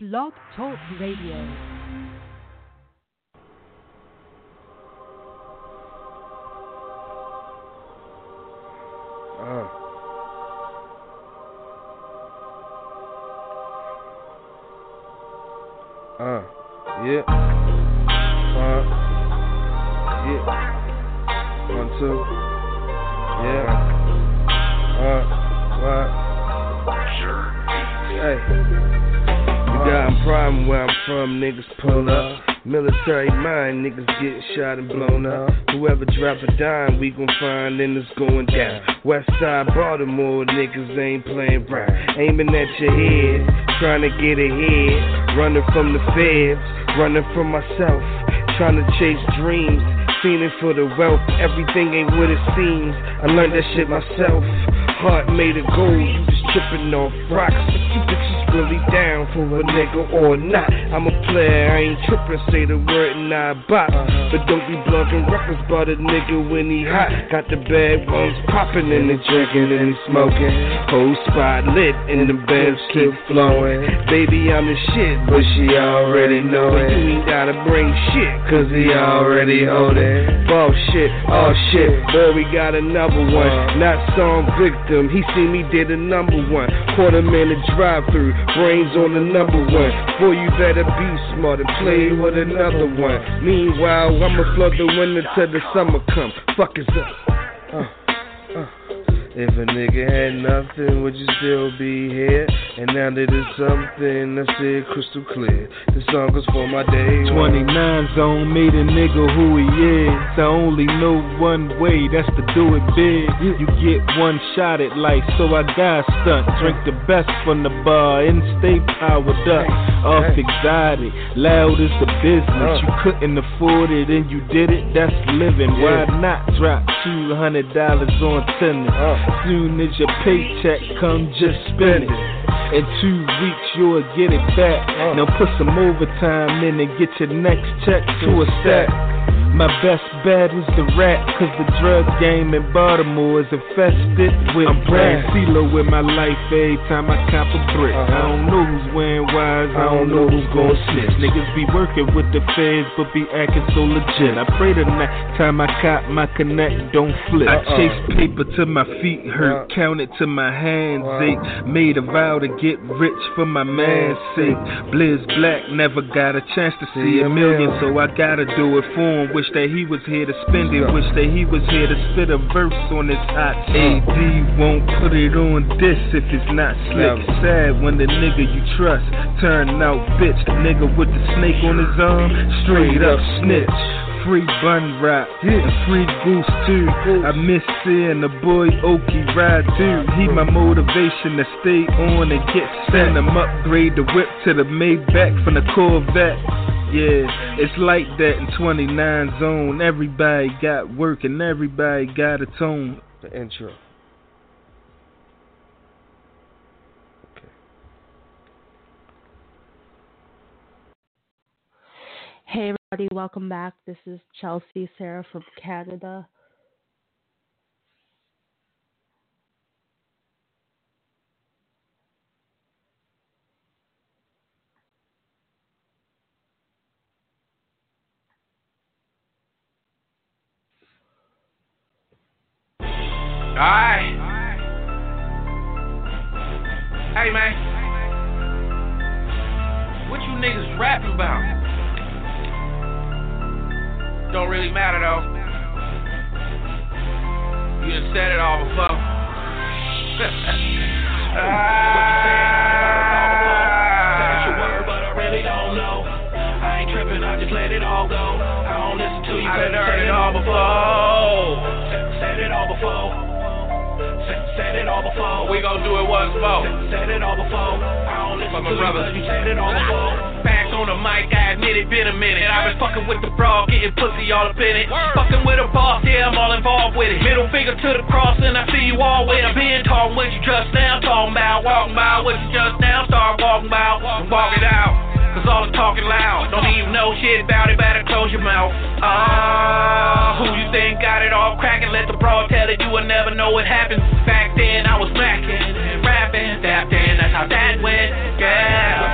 Blog Talk Radio. Uh. Uh. Yeah. Uh. Yeah. One, two. Problem where I'm from, niggas pull up. Military mind, niggas get shot and blown up. Whoever drop a dime, we gon' find and it's going down. West side Baltimore, niggas ain't playing round. Aiming at your head, trying to get ahead. Running from the feds, running from myself. Trying to chase dreams, fiending for the wealth. Everything ain't what it seems. I learned that shit myself. Heart made of gold, you just tripping off rocks. If you bitches really down for a nigga or not, I'm a player, I ain't tripping. Say the word and I bop. Uh-huh. But don't be blunting records about a nigga when he hot. Got the bad ones popping and the drinking and smoking. Whole spot lit and the bands keep flowing. Baby, I'm the shit, but she already know it. You ain't gotta bring shit, cause he already own it. Ball shit, oh shit, boy, we got another one. Uh-huh. Not song victim, he see me did a number one. Quarter man to drive through, brains on the number one. Boy, you better be smart and play with another one. Meanwhile, I'ma flood the winter till the summer comes. Fuck is up. Uh. If a nigga had nothing, would you still be here? And now that it's something, I see it crystal clear. The song is for my day. 29 zone made a nigga who he is. I only know one way, that's to do it big. You get one shot at life, so I got stunt. Drink the best from the bar and stay powered up. Off exotic, loud is the business. You uh. couldn't afford it and you did it, that's living. Why not drop $200 on tennis? Uh. Soon as your paycheck come, just spend it. In two weeks, you'll get it back. Now put some overtime in and get your next check to a stack. My best bet is the rat, cause the drug game in Baltimore is infested with I'm Brad CeeLo with my life every time I cop a brick. Uh-huh. I don't know who's wearing wise, I don't know who's gon' snitch. Niggas be working with the feds, but be acting so legit. I pray the next time I cop my connect don't flip. I uh-uh. chase paper till my feet hurt, count it till my hands ache. Made a vow to get rich for my man's sake. Blizz Black never got a chance to see a million, so I gotta do it for him. Wish that he was here to spend it. Wish that he was here to spit a verse on this hot AD. Won't put it on this if it's not slick. Sad when the nigga you trust turn out bitch. Nigga with the snake on his arm, straight up snitch. Free bun rap and free goose too. I miss seeing the boy Okie ride too. He my motivation to stay on and get sent. Him upgrade the whip to the Maybach from the Corvette. Yeah, it's like that in 29 zone. Everybody got work and everybody got a tone. The intro. Hey, everybody, welcome back. This is Chelsea Sarah from Canada. Alright. Hey man. What you niggas rapping about? Don't really matter though. You done said it all before. I ain't tripping, I just let it all go. I don't listen to you, I done heard it all before. Said it all before. Said, it all before. We gon' do it once more. Said, it all before. I don't listen to you, brothers. you said it all before. Back on the mic, I admit it been a minute. I've been fucking with the broad, getting pussy all up in it. Fucking with a boss, yeah, I'm all involved with it. Middle finger to the cross, and I see you all with it. Been talking with you just now, talking about walking by with you just now. Start walking about and walk it out. Cause all the talking loud. Don't even know shit about it, better close your mouth. Ah, who you think got it all cracking? Let the broad tell it, you will never know what happens. Back then I was macking and rapping, dapped in, that's how that went. Yeah.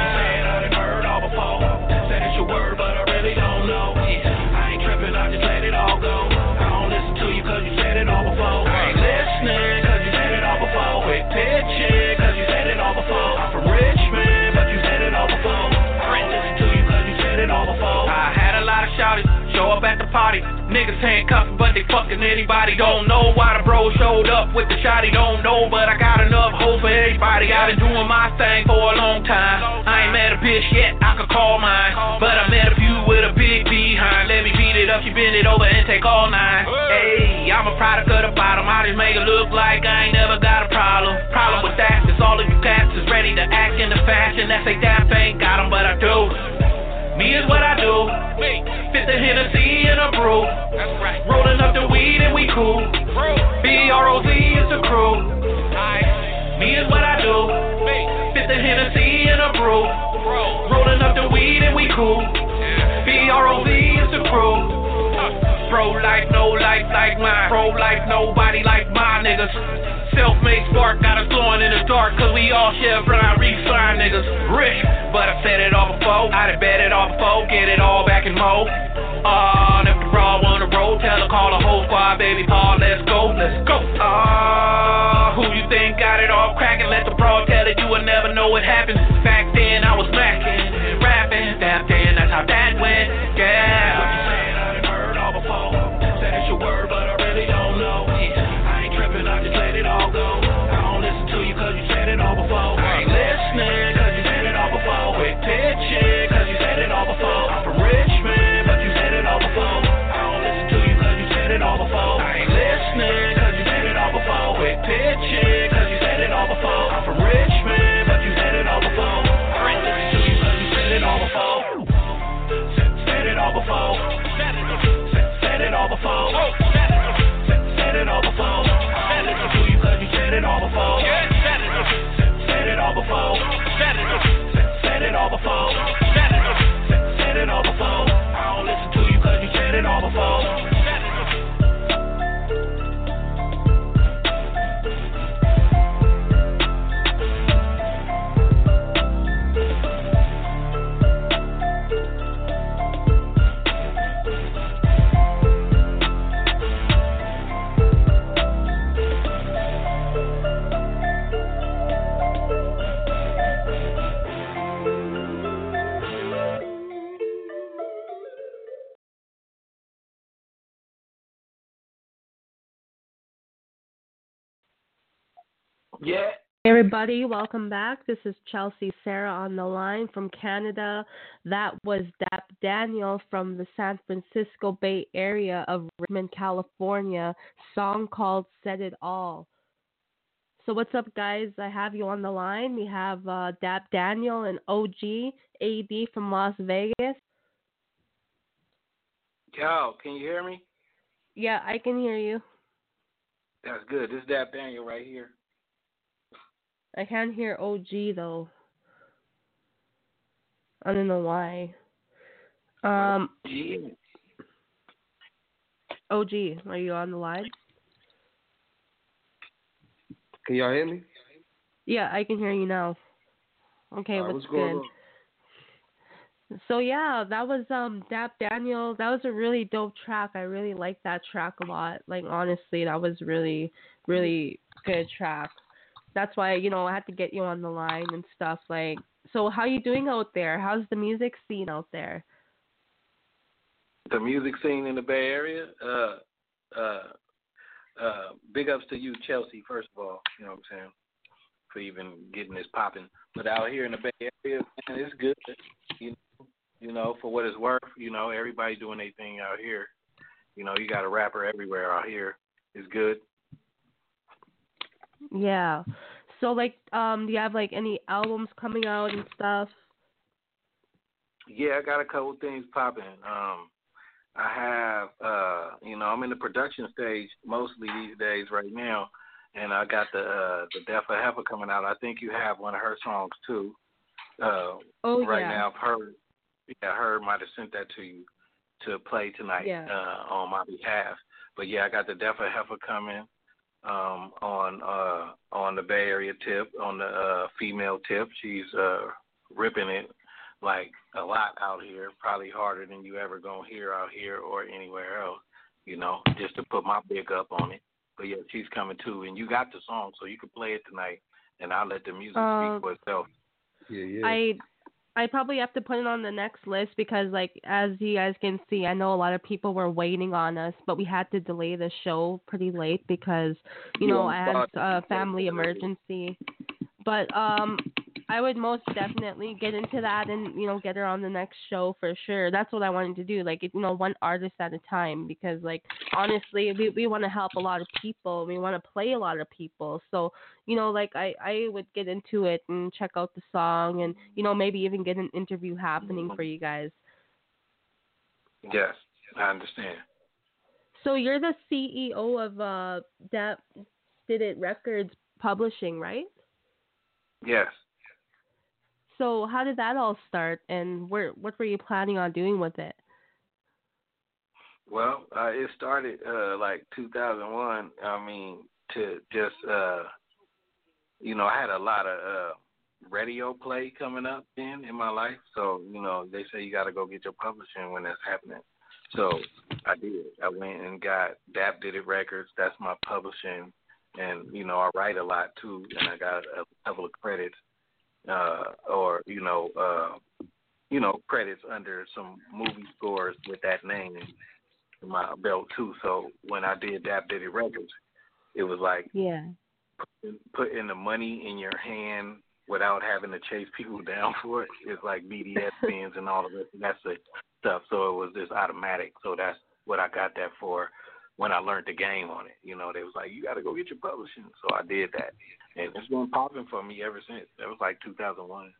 Party. Niggas handcuffed, but they fucking anybody. Don't know why the bro showed up with the shotty. Don't know, but I got enough hope for everybody. I've been doing my thing for a long time. I ain't met a bitch yet, I could call mine. But I met a few with a big behind. Let me beat it up, you bend it over and take all nine. Hey, I'm a product of the bottom. I just make it look like I ain't never got a problem. Problem with that is all of you cats is ready to act in the fashion that say that ain't got 'em, but I do. Me is what I do. Fit the Hennessy in a brew. Rolling up the weed and we cool. B-R-O-Z is the crew. Me is what I do. Fit the Hennessy in a brew. Rolling up the weed and we cool. B-R-O-Z is the crew. Pro life, no life like mine. Pro life, nobody like my niggas. Self-made spark got us glowing in the dark, cause we all share Chevron resign niggas. Rich, but I said it all before. I done bet it all before, get it all back in mo. Uh, if the raw wanna roll, tell her call the whole squad, baby Paul, let's go, let's go. Uh, who you think got it all cracking? Let the bro tell it, you will never know what happened. Back then I was macking, rapping, that then that's how that went, yeah. Everybody, welcome back. This is Chelsea Sarah on the line from Canada. That was Dap Daniel from the San Francisco Bay Area of Richmond, California. Song called "Said It All." So what's up, guys? I have you on the line. We have uh, Dap Daniel and OG AD from Las Vegas. Yo, can you hear me? Yeah, I can hear you. That's good. This is Dap Daniel right here. I can't hear OG though. I don't know why. Um, OG, are you on the line? Can y'all hear me? Yeah, I can hear you now. Okay, right, what's, what's good? So yeah, that was um Dap Daniel. That was a really dope track. I really liked that track a lot. Like honestly, that was really really good track. That's why you know I had to get you on the line and stuff. Like, so how you doing out there? How's the music scene out there? The music scene in the Bay Area. Uh, uh, uh, big ups to you, Chelsea. First of all, you know what I'm saying, for even getting this popping. But out here in the Bay Area, man, it's good. You know, you know, for what it's worth, you know, everybody doing their thing out here. You know, you got a rapper everywhere out here. It's good. Yeah. So like, um, do you have like any albums coming out and stuff? Yeah, I got a couple things popping. Um, I have, uh, you know, I'm in the production stage mostly these days right now, and I got the uh, the Defa Heifer coming out. I think you have one of her songs too. Uh, Oh right yeah. now, I've heard, yeah, her might have sent that to you to play tonight Yeah. uh, on my behalf. But yeah, I got the Defa Heifer coming um, on uh, on the Bay Area tip, on the uh, female tip. She's uh, ripping it like a lot out here, probably harder than you ever gonna hear out here or anywhere else. You know, just to put my big up on it. But yeah, she's coming too, and you got the song, so you can play it tonight, and I'll let the music Uh, speak for itself. Yeah, yeah. I I probably have to put it on the next list because, like, as you guys can see, I know a lot of people were waiting on us, but we had to delay the show pretty late because, you know, I had a family emergency. But um, I would most definitely get into that and you know get her on the next show for sure. That's what I wanted to do, like you know one artist at a time because like honestly we we want to help a lot of people. We want to play a lot of people. So you know like I I would get into it and check out the song and you know maybe even get an interview happening for you guys. Yes, I understand. So you're the CEO of uh that did it records publishing, right? Yes. So how did that all start, and where what were you planning on doing with it? Well, uh, it started uh, like 2001. I mean, to just uh, you know, I had a lot of uh, radio play coming up then in my life. So you know, they say you got to go get your publishing when that's happening. So I did. I went and got Dap Did It Records. That's my publishing, and you know, I write a lot too, and I got a couple of credits uh, or you know, uh, you know, credits under some movie scores with that name in my belt too. So when I did Dap Diddy Records, it was like yeah, putting, putting the money in your hand without having to chase people down for it. It's like BDS spins and all of it. That's the stuff. So it was just automatic. So that's what I got that for when I learned the game on it. You know, they was like, you got to go get your publishing. So I did that, and it's been popping for me ever since. That was like 2001.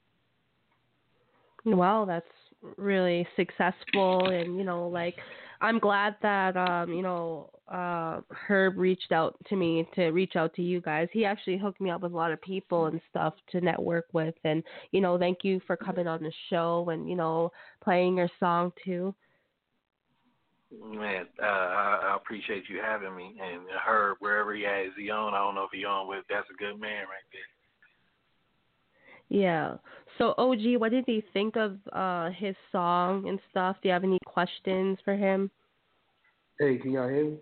Wow, that's really successful, and you know, like I'm glad that um, you know uh, Herb reached out to me to reach out to you guys. He actually hooked me up with a lot of people and stuff to network with, and you know, thank you for coming on the show and you know playing your song too. Man, uh, I, I appreciate you having me. And Herb, wherever he at, is he on? I don't know if he on with. That's a good man right there. Yeah. So OG, what did you think of uh his song and stuff? Do you have any questions for him? Hey, can y'all hear me?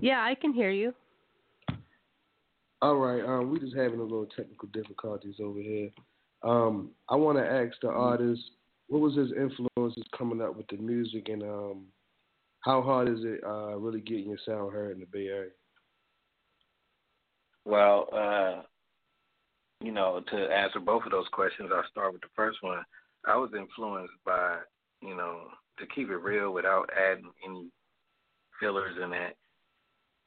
Yeah, I can hear you. All right. Um, we just having a little technical difficulties over here. Um, I want to ask the artist, what was his influences coming up with the music and um how hard is it uh, really getting your sound heard in the Bay Area? Well, uh, you know, to answer both of those questions, I'll start with the first one. I was influenced by, you know, to keep it real without adding any fillers in that.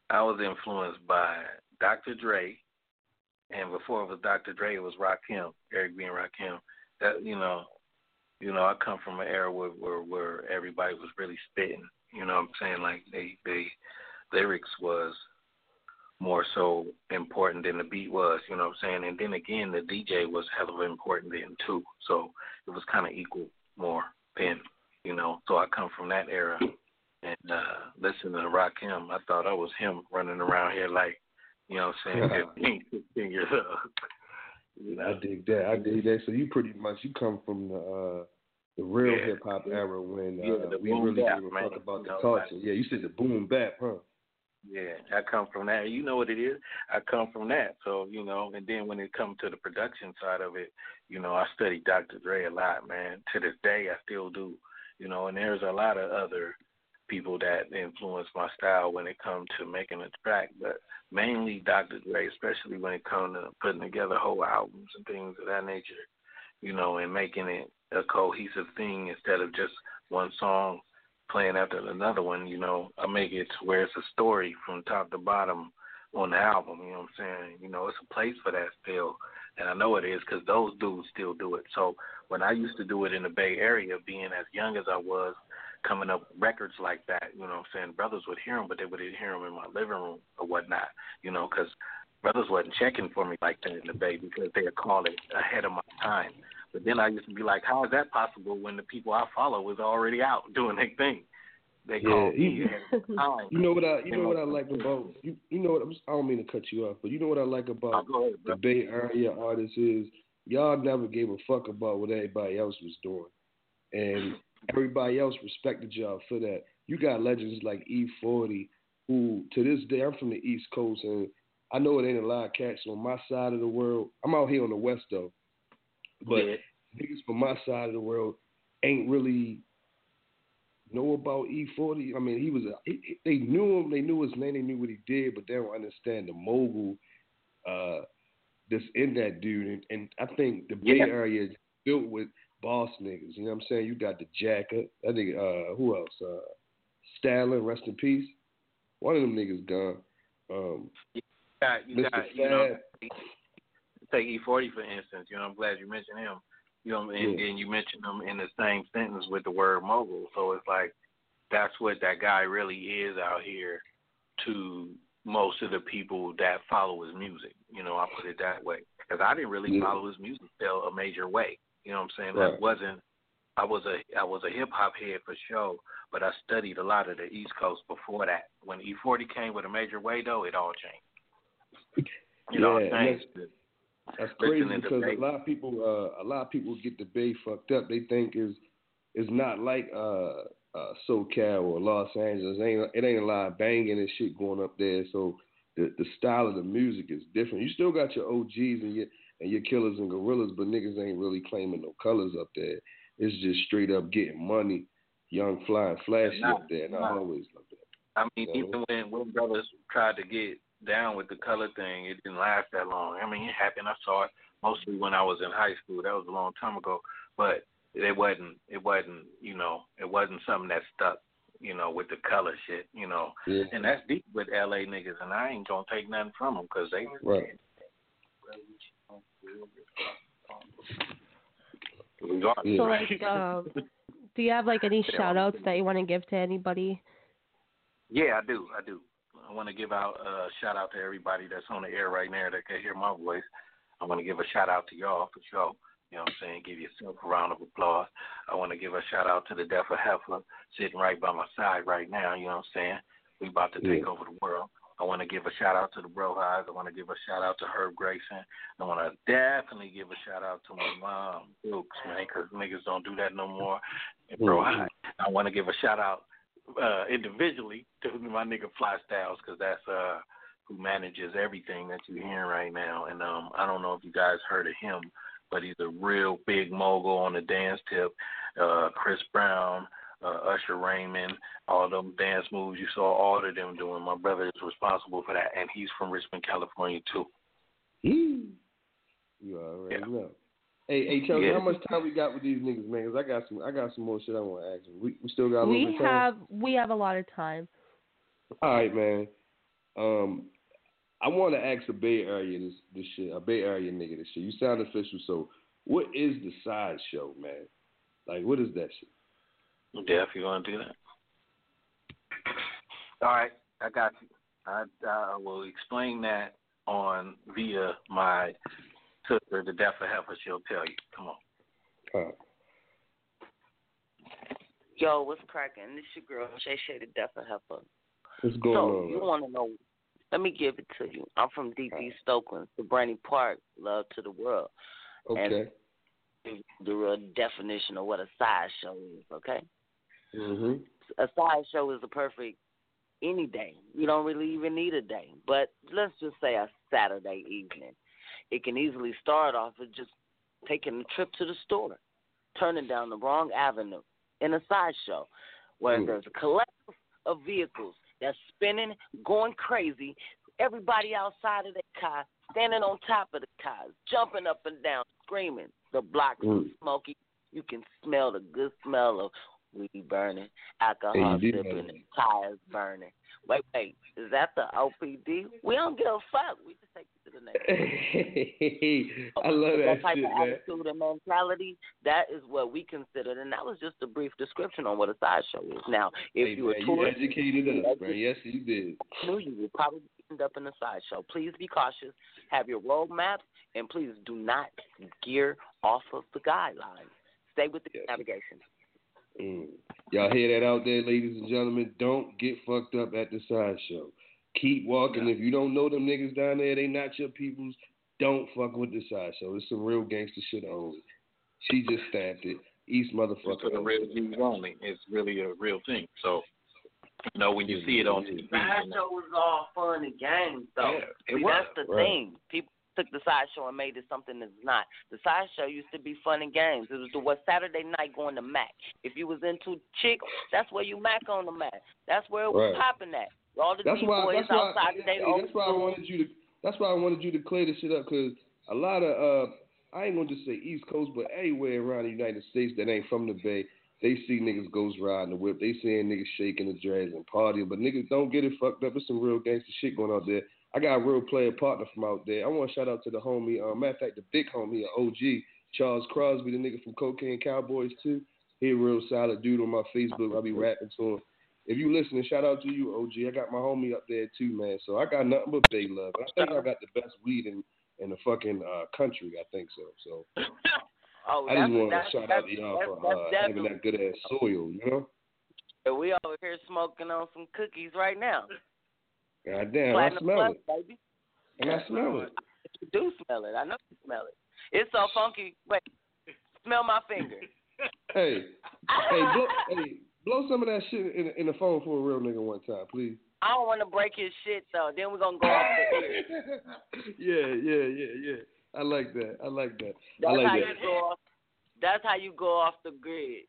I was influenced by Dr. Dre, and before it was Dr. Dre, it was Rakim, Eric B. and Rakim. That you know, you know, I come from an era where where, where everybody was really spitting you know what I'm saying? Like they they lyrics was more so important than the beat was, you know what I'm saying? And then again the DJ was hell of important then too. So it was kinda equal more then, you know. So I come from that era and uh listening to Rakim, I thought I was him running around here like, you know what I'm saying, 15, 16 years old. You know? I dig that. I dig that. So you pretty much you come from the uh the real yeah. hip hop era when uh, yeah, we really gave a fuck about the culture. Yeah, you said the boom bap, huh? Yeah, I come from that. You know what it is. I come from that. So you know, and then when it comes to the production side of it, you know, I study Dr. Dre a lot, man. To this day, I still do. You know, and there's a lot of other people that influence my style when it comes to making a track, but mainly Dr. Dre, especially when it comes to putting together whole albums and things of that nature. You know, and making it a cohesive thing instead of just one song playing after another one. You know, I make it to where it's a story from top to bottom on the album. You know what I'm saying? You know, it's a place for that still, and I know it is because those dudes still do it. So when I used to do it in the Bay Area, being as young as I was, coming up records like that, you know what I'm saying? Brothers would hear them, but they wouldn't hear them in my living room or whatnot, you know, because brothers wasn't checking for me like that in the Bay because they would call it ahead of my time. But then I used to be like, how is that possible when the people I follow was already out doing their thing? They yeah, call me. You, you know what I you know what I like about you you know what I'm, I don't mean to cut you off, but you know what I like about oh, ahead, the Bay Area artists is y'all never gave a fuck about what everybody else was doing, and everybody else respected y'all for that. You got legends like E40 who to this day I'm from the East Coast and I know it ain't a lot of cats on my side of the world. I'm out here on the West though. But yeah. niggas from my side of the world ain't really know about E40. I mean, he was a, he, they knew him, they knew his name, they knew what he did, but they don't understand the mogul uh, that's in that dude. And, and I think the Bay Area is built with boss niggas. You know what I'm saying? You got the Jacka. I think uh, who else? Uh, Stalin, rest in peace. One of them niggas gone. Um, you got, you Mr. got, you know, take E40 for instance. You know, I'm glad you mentioned him. You know, and, Yeah. and you mentioned him in the same sentence with the word mogul. So it's like that's what that guy really is out here to most of the people that follow his music. You know, I put it that way because I didn't really Yeah. follow his music till a major way. You know what I'm saying? Right. That wasn't. I was a I was a hip hop head for sure, but I studied a lot of the East Coast before that. When E40 came with a major way, though, it all changed. You know what Yeah, I'm saying? That's crazy because a lot of people, uh, a lot of people get the Bay fucked up. They think is is not like uh, uh, SoCal or Los Angeles. It ain't it ain't a lot of banging and shit going up there. So the the style of the music is different. You still got your OGs and your and your killers and gorillas, but niggas ain't really claiming no colors up there. It's just straight up getting money, young, fly, and flashy Nah, up there. And I always love that. I mean, You know? even when when brothers tried to get down with the color thing, it didn't last that long. I mean, it happened. I saw it mostly when I was in high school. That was a long time ago, but it wasn't. It wasn't. You know, it wasn't something that stuck. You know, with the color shit. You know, Yeah. and that's deep with LA niggas, and I ain't gonna take nothing from them because they. Right. Regardless. So like, um, do you have like any shout outs that you want to give to anybody? Yeah, I do. I do. I want to give out a shout out to everybody that's on the air right now that can hear my voice. I want to give a shout out to y'all for sure. You know what I'm saying? Give yourself a round of applause. I want to give a shout out to the Deaf Heifer sitting right by my side right now. You know what I'm saying? We about to take Yeah. over the world. I want to give a shout out to the Bro Highs. I want to give a shout out to Herb Grayson. I want to definitely give a shout out to my mom, Dukes, man, 'cause niggas don't do that no more. And Bro Mhm. High. I want to give a shout out uh, individually to my nigga Fly Styles because that's uh, who manages everything that you're hearing right now. And um, I don't know if you guys heard of him, but he's a real big mogul on the dance tip. Uh, Chris Brown, uh, Usher Raymond, all them dance moves you saw all of them doing. My brother is responsible for that, and he's from Richmond, California too. Yee. You already Yeah. know. Hey, hey, Chelsea, Yeah. how much time we got with these niggas, man? 'Cause I got some, I got some more shit I want to ask them. We, we still got a little We bit of time. have we have a lot of time. All right, man. Um, I want to ask a Bay Area this, this shit, a Bay Area nigga this shit. You sound official, so what is the side show, man? Like, what is that shit? Def, you want to do that? All right, I got you. I, I will explain that on via my sister, the Deaf of Heifer. She'll tell you. Come on. All right. Yo, what's cracking? This your girl, Shay Shay the Deaf and Heifer. What's going so, on? you want to know? Let me give it to you. I'm from DP Stokeland, the Brandy Park, love to the world. Okay. The real definition of what a side show is, okay? Mhm. A side show is a perfect any day. You don't really even need a day. But let's just say a Saturday evening. It can easily start off with just taking a trip to the store, turning down the wrong avenue in a sideshow where Mm. there's a collective of vehicles that's spinning, going crazy, everybody outside of the car, standing on top of the cars, jumping up and down, screaming. The blocks Mm. are smoky. You can smell the good smell of weed burning, alcohol Hey, sipping, and tires burning. Wait, wait, is that the OPD? We don't give a fuck. We just take it to the next. I love that, that type shit, of man. attitude and mentality, that is what we considered, and that was just a brief description on what a sideshow is. Now, if Hey, you were man, you educated us, man. Yes, you did. knew you would probably end up in a sideshow. Please be cautious. Have your road maps, and please do not gear off of the guidelines. Stay with the Yes. navigation. Mm. Y'all hear that out there, ladies and gentlemen? Don't get fucked up at the sideshow. Keep walking. If you don't know them niggas down there, they not your peoples. Don't fuck with the sideshow. It's some real gangster shit on it. She just stamped it. East It's for motherfucker. the real G's only. It's really a real thing. So, you know, when you see it on TV, you know, Sideshow was all fun and games, though. Yeah, it See, was, that's the right. thing. People took the sideshow and made it something that's not. The sideshow used to be fun and games. It was the what Saturday night going to Mac. If you was into chicks, that's where you Mac on the Mac. That's where it was Right. popping at. All the That's why. boys That's why. outside today. hey, that's why I wanted you to. That's why I wanted you to clear this shit up because a lot of uh, I ain't gonna just say East Coast, but anywhere around the United States that ain't from the Bay, they see niggas ghost riding the whip. They seeing niggas shaking the dreads and partying, but niggas don't get it fucked up. There's some real gangster shit going out there. I got a real player partner from out there. I want to shout out to the homie. Uh, matter of fact, the big homie, OG Charles Crosby, the nigga from Cocaine Cowboys too. He a real solid dude on my Facebook. I be rapping to him. If you listening, shout out to you, OG. I got my homie up there too, man. So I got nothing but big love. I think I got the best weed in in the fucking uh, country. I think so. So Oh, I just want to shout out to y'all for uh, having that good ass soil. You know. And we over here smoking on some cookies right now. God damn, I smell Plus, it, baby. and I smell it. You do smell it. I know you smell it. It's so funky. Wait, smell my finger. Hey, hey, blow, hey, blow some of that shit in, in the phone for a real nigga one time, please. I don't want to break his shit though. Then we're gonna go off the air. yeah, yeah, yeah, yeah. I like that. I like that. I That's like how that. you go off. That's how you go off the grid.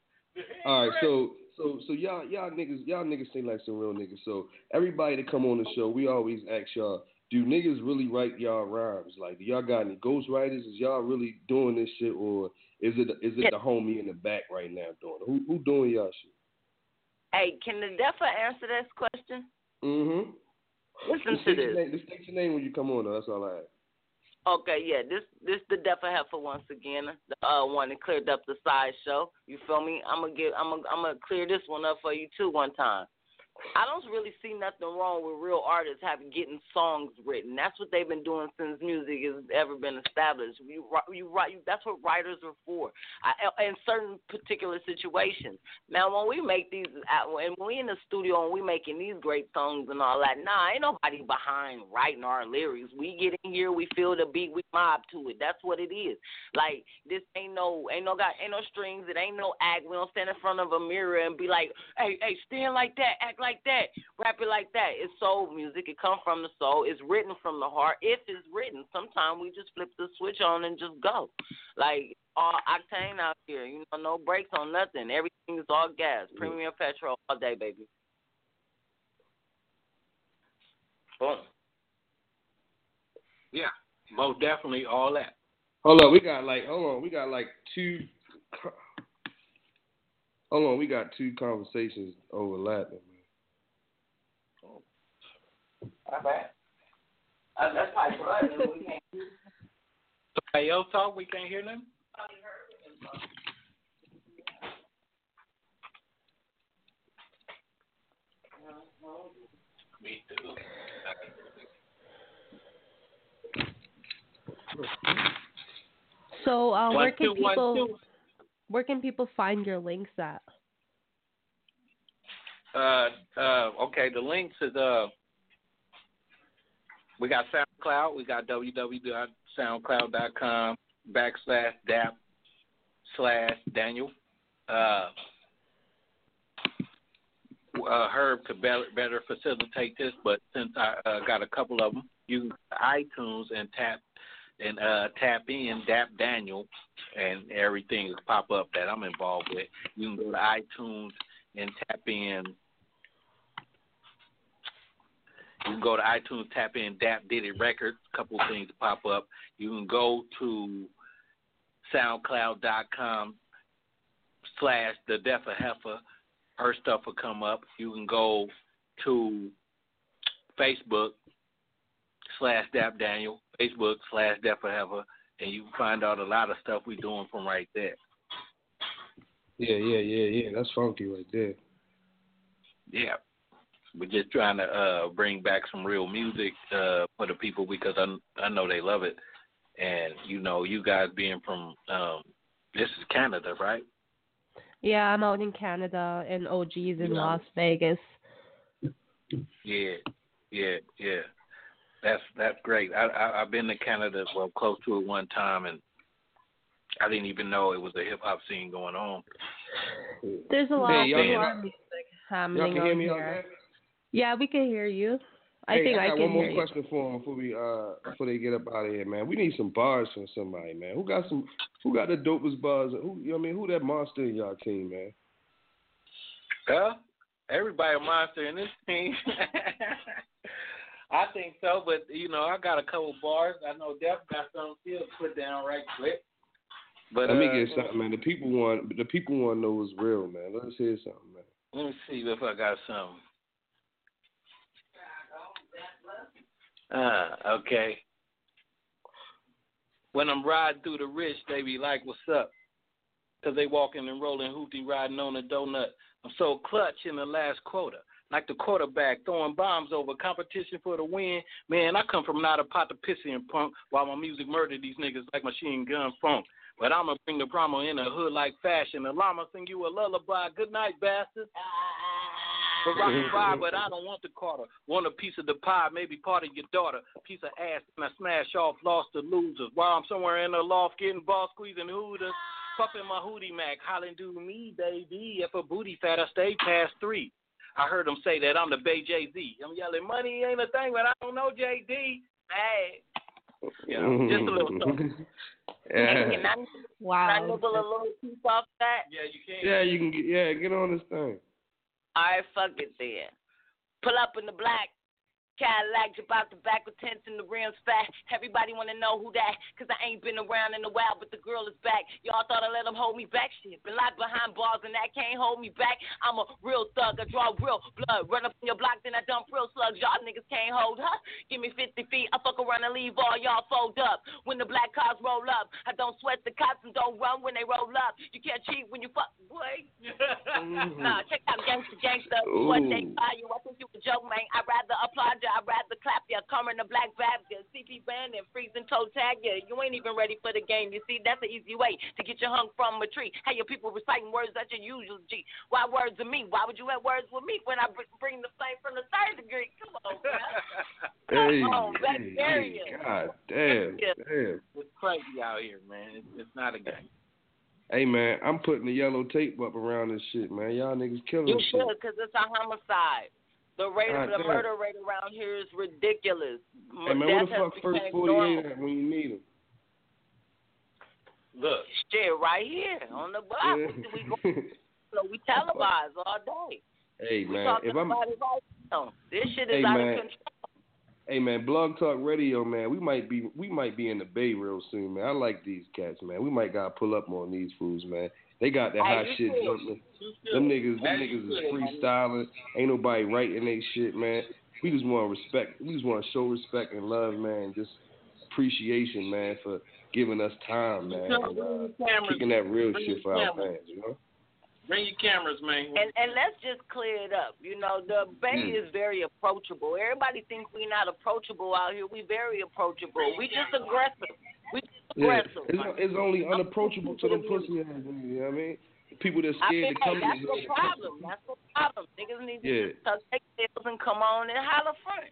All right, so so so y'all y'all niggas y'all niggas seem like some real niggas. So everybody that come on the show, we always ask y'all, do niggas really write y'all rhymes? Like, do y'all got any ghostwriters? Is y'all really doing this shit, or is it is it the homie in the back right now doing it? Who who doing y'all shit? Hey, can the Defa answer this question? Mm-hmm. Listen Just to this. name- just state your name when you come on. Though. That's all I ask. Okay, yeah, this this the Defa Heifer once again. The uh one that cleared up the sideshow. You feel me? I'm gonna give I'm gonna I'm gonna clear this one up for you too one time. I don't really see nothing wrong with real artists having getting songs written. That's what they've been doing since music has ever been established. You you write. You, that's what writers are for. I, in certain particular situations. Now, when we make these, uh, and when we in the studio and we making these great songs and all that, nah, ain't nobody behind writing our lyrics. We get in here, we feel the beat, we mob to it. That's what it is. Like this ain't no, ain't no got, ain't no strings. It ain't no act. We don't stand in front of a mirror and be like, hey, hey, stand like that, act like that, rap it like that. It's soul music. It comes from the soul. It's written from the heart. If it's written, sometimes we just flip the switch on and just go. Like all octane out here, you know, no brakes on nothing. Everything is all gas, premium petrol all day, baby. Boom. Yeah, most definitely all that. Hold on, we got like hold on, we got like two. Hold on, we got two conversations overlapping. All right. Uh, that's probably for us. We can't Somebody else talk, we can't hear them? Me too. So, uh, One, where can two, people two. where can people find your links at? Uh, uh, okay, the links is uh, we got SoundCloud. We got www.soundcloud.com backslash dap slash Daniel. Uh, uh, Herb could better, better facilitate this, but since I uh, got a couple of them, you iTunes and tap and uh, tap in Dap Daniel, and everything will pop up that I'm involved with. You can go to iTunes and tap in. You can go to iTunes, tap in Dap Diddy Records. A couple of things pop up. You can go to SoundCloud.com slash the Defa Heifer. Her stuff will come up. You can go to Facebook slash Dap Daniel, Facebook slash Defa Heifer, and you can find out a lot of stuff we're doing from right there. Yeah, yeah, yeah, yeah. That's funky right there. Yeah. We're just trying to uh bring back some real music uh for the people because I I know they love it. And you know, you guys being from um this is Canada, right? Yeah, I'm out in Canada and OG's in Yeah. Las Vegas. Yeah. Yeah, yeah. That's that's great. I, I I've been to Canada well close to it one time and I didn't even know it was a hip hop scene going on. There's a lot Hey, of y'all- a lot y'all- music Y'all can hear me here. There? Yeah, we can hear you. I hey, think I I, got can one more hear question for them before we uh before they get up out of here, man. We need some bars from somebody, man. Who got some? Who got the dopest bars? Who you know what I mean? Who that monster in y'all team, man? Well, everybody a monster in this team. I think so, but you know, I got a couple bars. I know Def got some still put down right quick. But Let me uh, get something, man. The people want the people want to know what's real, man. Let's hear something, man. Let me see if I got something. Ah, okay. When I'm riding through the rich, they be like, "What's up?" Cause they walking and rolling, hootie riding on a donut. I'm so clutch in the last quarter, like the quarterback throwing bombs over competition for the win. Man, I come from not a pot of pissy and punk, while my music murder these niggas like machine gun funk. But I'ma bring the drama in a hood like fashion. The llama sing you a lullaby. Good night, bastard. But rock mm-hmm. and ride, but I don't want the Carter. Want a piece of the pie, maybe part of your daughter. Piece of ass, and I smash off, lost to losers. While I'm somewhere in the loft getting ball squeezing hooters. Puffing my hootie mac, hollering do me, baby. If a booty fat, I stay past three. I heard them say that I'm the Bay Jay Z. I'm yelling, money ain't a thing, but I don't know JD. Hey. You know, just a little something. Yeah. Can I, Wow. can I nibble a little piece off that? Yeah, you can. Yeah, you can get yeah, get on this thing. All right, fuck it then. Pull up in the black Cadillac, jump out the back with tents and the rims fat. Everybody wanna know who that, cause I ain't been around in a while, but the girl is back. Y'all thought I let them hold me back? Shit, been locked behind bars and that can't hold me back. I'm a real thug, I draw real blood. Run up in your block, then I dump real slugs. Y'all niggas can't hold, huh? Give me 50 feet, I fuck around and leave all y'all fold up. When the black cars roll up, I don't sweat the cops and don't run when they roll up. You can't cheat when you fuck, boy. nah, check out gangsta gangsta. What they Ooh. buy you, I think you a joke, man. I'd rather applaud you, I'd rather clap you. Come in the black Baptist, CP band and freezing toe tag you. You ain't even ready for the game. You see, that's the easy way to get you hung from a tree. Hey, your people reciting words that you usual G. Why words of me? Why would you have words with me when I bring the flame from the third degree? Come on, man. Hey, on, hey, hey. God damn, Yeah. damn. It's crazy out here, man. It's, it's not a game. Hey man, I'm putting the yellow tape up around this shit, man. Y'all niggas killing You shit. should, because it's a homicide. The rate God of the damn. murder rate around here is ridiculous. Hey man, where Death the fuck first became 48 normal. at when you need them? Look, Shit, right here on the block. We, go, so we televise all day. hey We man, talking if I'm about it right now. This shit is Hey, out man. of control. Hey man, Blog Talk Radio, man. We might be we might be in the Bay real soon, man. I like these cats, man. We might gotta pull up on these fools, man. They got that hot you shit should. jumping. Them niggas, them Hey, niggas is freestyling. Ain't nobody writing they shit, man. We just want to respect. We just want to show respect and love, man. Just appreciation, man, for giving us time, man. Tell And, uh, kicking that real Bring shit the for our cameras. fans, you know. Bring your cameras, man. And and let's just clear it up. You know, the Bay Mm. is very approachable. Everybody thinks we're not approachable out here. We very approachable. We just aggressive. We Yeah, it's, it's only unapproachable to them pussy ass niggas. You know what I mean? People that I scared mean, to hey, come that's the problem. That's the problem. Niggas need to Yeah. just tuck their tails and come on and holler front.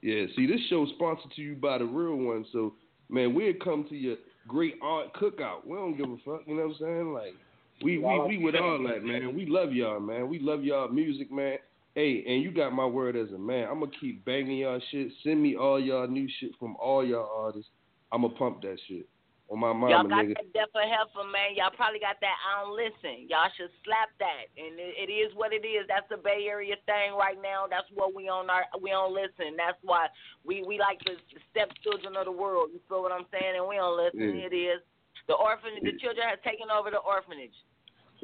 Yeah, see, this show sponsored to you by the real one. So, man, we'll come to your great art cookout. We don't give a fuck. You know what I'm saying? Like, we we we with all that, man. We love y'all, man. We love y'all music, man. Hey, and you got my word as a man. I'm gonna keep banging y'all shit. Send me all y'all new shit from all y'all artists. I'm gonna pump that shit on my Y'all got nigga. that Deaf or Heifer, man. Y'all probably got that I don't listen. Y'all should slap that. And it, it is what it is. That's the Bay Area thing right now. That's what we on our we don't listen. That's why we we like the stepchildren of the world. You feel what I'm saying? And we don't listen. Yeah. It is. The orphanage, the children have taken over the orphanage.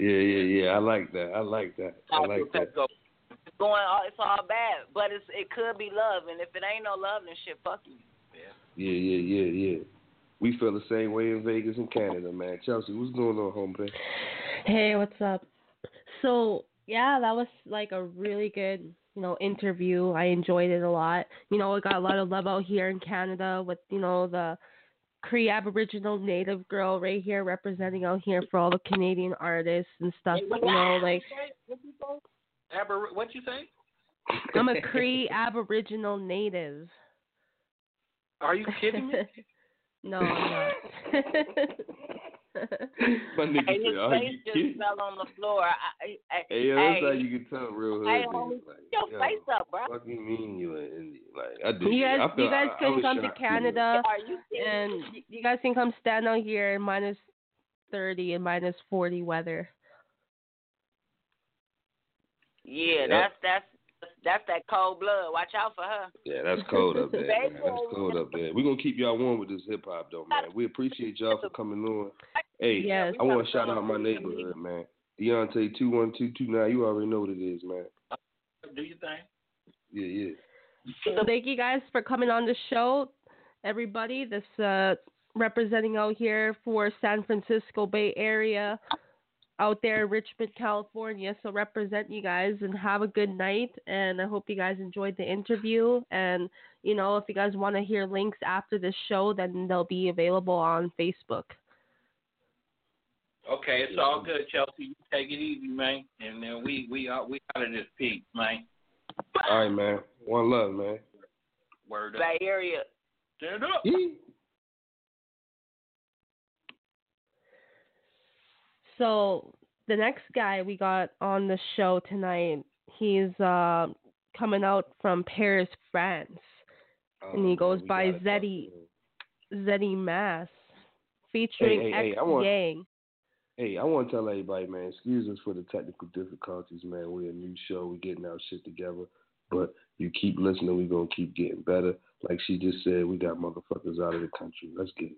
Yeah, yeah, yeah. I like that. I like that. I like that. It's going, all, it's all bad, but it's it could be love, and if it ain't no love, then shit, fuck you. Yeah, yeah, yeah, yeah. We feel the same way in Vegas and Canada, man. Chelsea, what's going on, homie? Hey, what's up? So yeah, that was like a really good, you know, interview. I enjoyed it a lot. You know, I got a lot of love out here in Canada with, you know, the Cree Aboriginal Native girl right here representing out here for all the Canadian artists and stuff. You know, like Aber- what you say? I'm a Cree Aboriginal Native. Are you kidding me? no, I'm not. My nigga Hey, his said, "Are face just kidding?" fell on the floor. I, I, I, Hey, yo, that's hey, how you can tell real hood hey, niggas. homie, Like, your yo, face up, bro. What do you mean you in India? Like, I did. You guys, feel, you guys I, I can was come to shocked, too. Canada, Are you kidding? and you guys can come stand out here in minus thirty and minus forty weather. Yeah, Yep. that's that's that's that cold blood. Watch out for her. Yeah, that's cold up there. man. That's cold up there. We're gonna keep y'all warm with this hip hop though, man. We appreciate y'all for coming on. Hey, Yes. I want to shout out my neighborhood, man. Deontay two one two two nine. You already know what it is, man. Do you think? Yeah, yeah. So thank you guys for coming on the show, everybody. This uh, representing out here for San Francisco Bay Area, out there in Richmond, California. So represent you guys and have a good night. And I hope you guys enjoyed the interview. And you know, if you guys want to hear links after this show, then they'll be available on Facebook. Okay, it's all good, Chelsea. You take it easy, man. And then we we out we out of this peak, man. All right, man. One love, man. Word up. Bay Area. Stand up. So the next guy we got on the show tonight, he's uh, coming out from Paris, France, and he Oh, goes by gotta talk to Zeddy. Zeddy Mass, featuring hey, hey, X want- Yang. Hey, I want to tell everybody, man, excuse us for the technical difficulties, man. We're a new show. We're getting our shit together. But you keep listening, we're going to keep getting better. Like she just said, we got motherfuckers out of the country. Let's get it.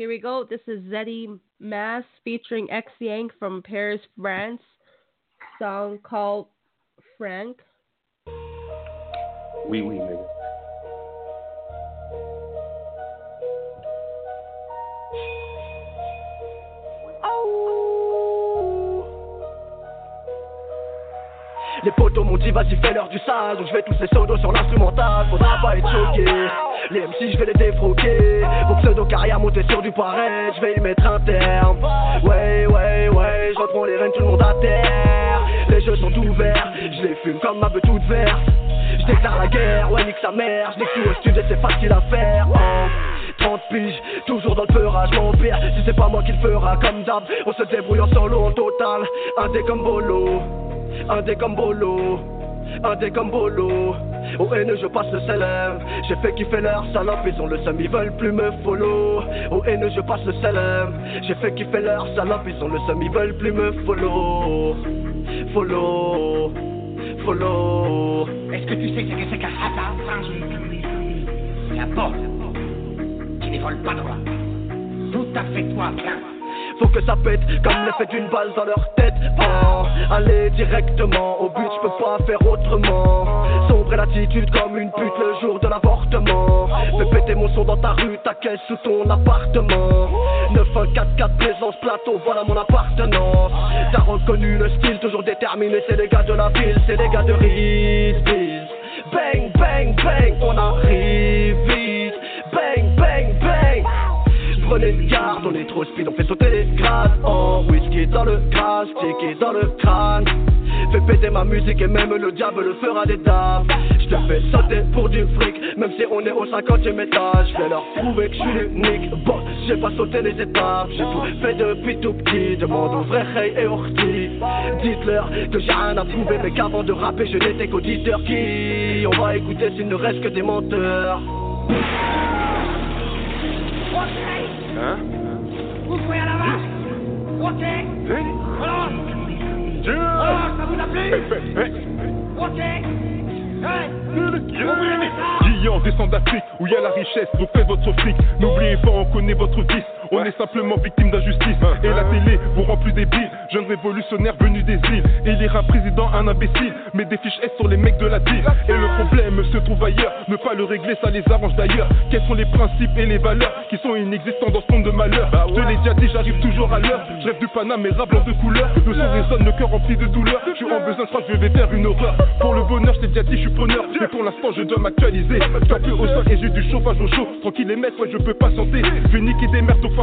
Here we go. This is Zeddy Mass featuring X Yang from Paris, France. Song called Frank. Oui, oui, nigga. Les potos m'ont dit vas-y fais l'heure du sale. Donc je vais tous les sodos sur l'instrumental. Faudra pas être choqué Les MC je vais les défroquer. Vos pseudo carrière monter sur du pareil Je vais y mettre un terme. Ouais ouais ouais Je reprends les rênes tout le monde à terre. Les jeux sont ouverts. Je les fume comme ma beuh toute verte. Je déclare la guerre. Ouais nique sa mère. Je tout au studio c'est facile à faire. Oh. 30 piges, toujours dans le feurage, mon pire Si c'est pas moi qui le fera comme d'hab On se débrouille en solo en total. Un dé comme bolo un dé comme un dé comme bolo. Au je passe le célèbre. J'ai fait kiffer leur salope, ils ont le seum, ils veulent plus me follow. Au haineux, je passe le célèbre. J'ai fait kiffer leur salope, ils ont le seum, ils veulent plus me follow. Follow, follow. Est-ce que tu sais ce que c'est qu'un hasard C'est un porc qui ne vole pas droit. Tout à fait toi, bien. Faut que ça pète comme l'effet d'une balle dans leur tête. Oh, allez directement au but, je peux pas faire autrement. Sombre l'attitude comme une pute le jour de l'avortement. Fais péter mon son dans ta rue, ta caisse sous ton appartement. 9144 présence plateau, voilà mon appartenance. T'as reconnu le style, toujours déterminé, c'est les gars de la ville, c'est les gars de Riz. Bang, bang, bang, on arrive On est trop speed, on fait sauter les grades. En whisky dans le crâne, sticky dans le crâne. Fais péter ma musique et même le diable le fera des dames. Je te fais sauter pour du fric, même si on est au 50ème étage. Je vais leur prouver que je suis l'unique. Bon, j'ai pas sauté les étapes, j'ai tout fait depuis tout petit Demande aux vrais Ray et Orti Dites-leur que j'ai rien à prouver mais qu'avant de rapper je n'étais qu'auditeur qui On va écouter s'il ne reste que des menteurs Hein? Vous jouez à la vache. Ok Alors Alors, ça vous a plu? Ok Hey. Guillan descend d'Afrique où il y a la richesse, donc faites votre fric. N'oubliez pas, on connaît votre vice. On est simplement victime d'injustice. Et la télé vous rend plus débile. Jeune révolutionnaire venu des îles. Élire un président, un imbécile. Mais des fiches S sur les mecs de la ville. Et le problème se trouve ailleurs. Ne pas le régler, ça les arrange d'ailleurs. Quels sont les principes et les valeurs qui sont inexistants dans ce monde de malheur Je te l'ai déjà dit, j'arrive toujours à l'heure. Je rêve du Paname et rap blanc de couleur. Le son résonne, le cœur rempli de douleur. Je suis en besoin, je crois que je vais faire une horreur. Pour le bonheur, je t'ai déjà dit, je suis preneur. Mais pour l'instant, je dois m'actualiser. Je plus au sol et j'ai du chauffage au chaud. Tranquille les mecs, ouais, je peux patienter. Je vais niquer des merdes au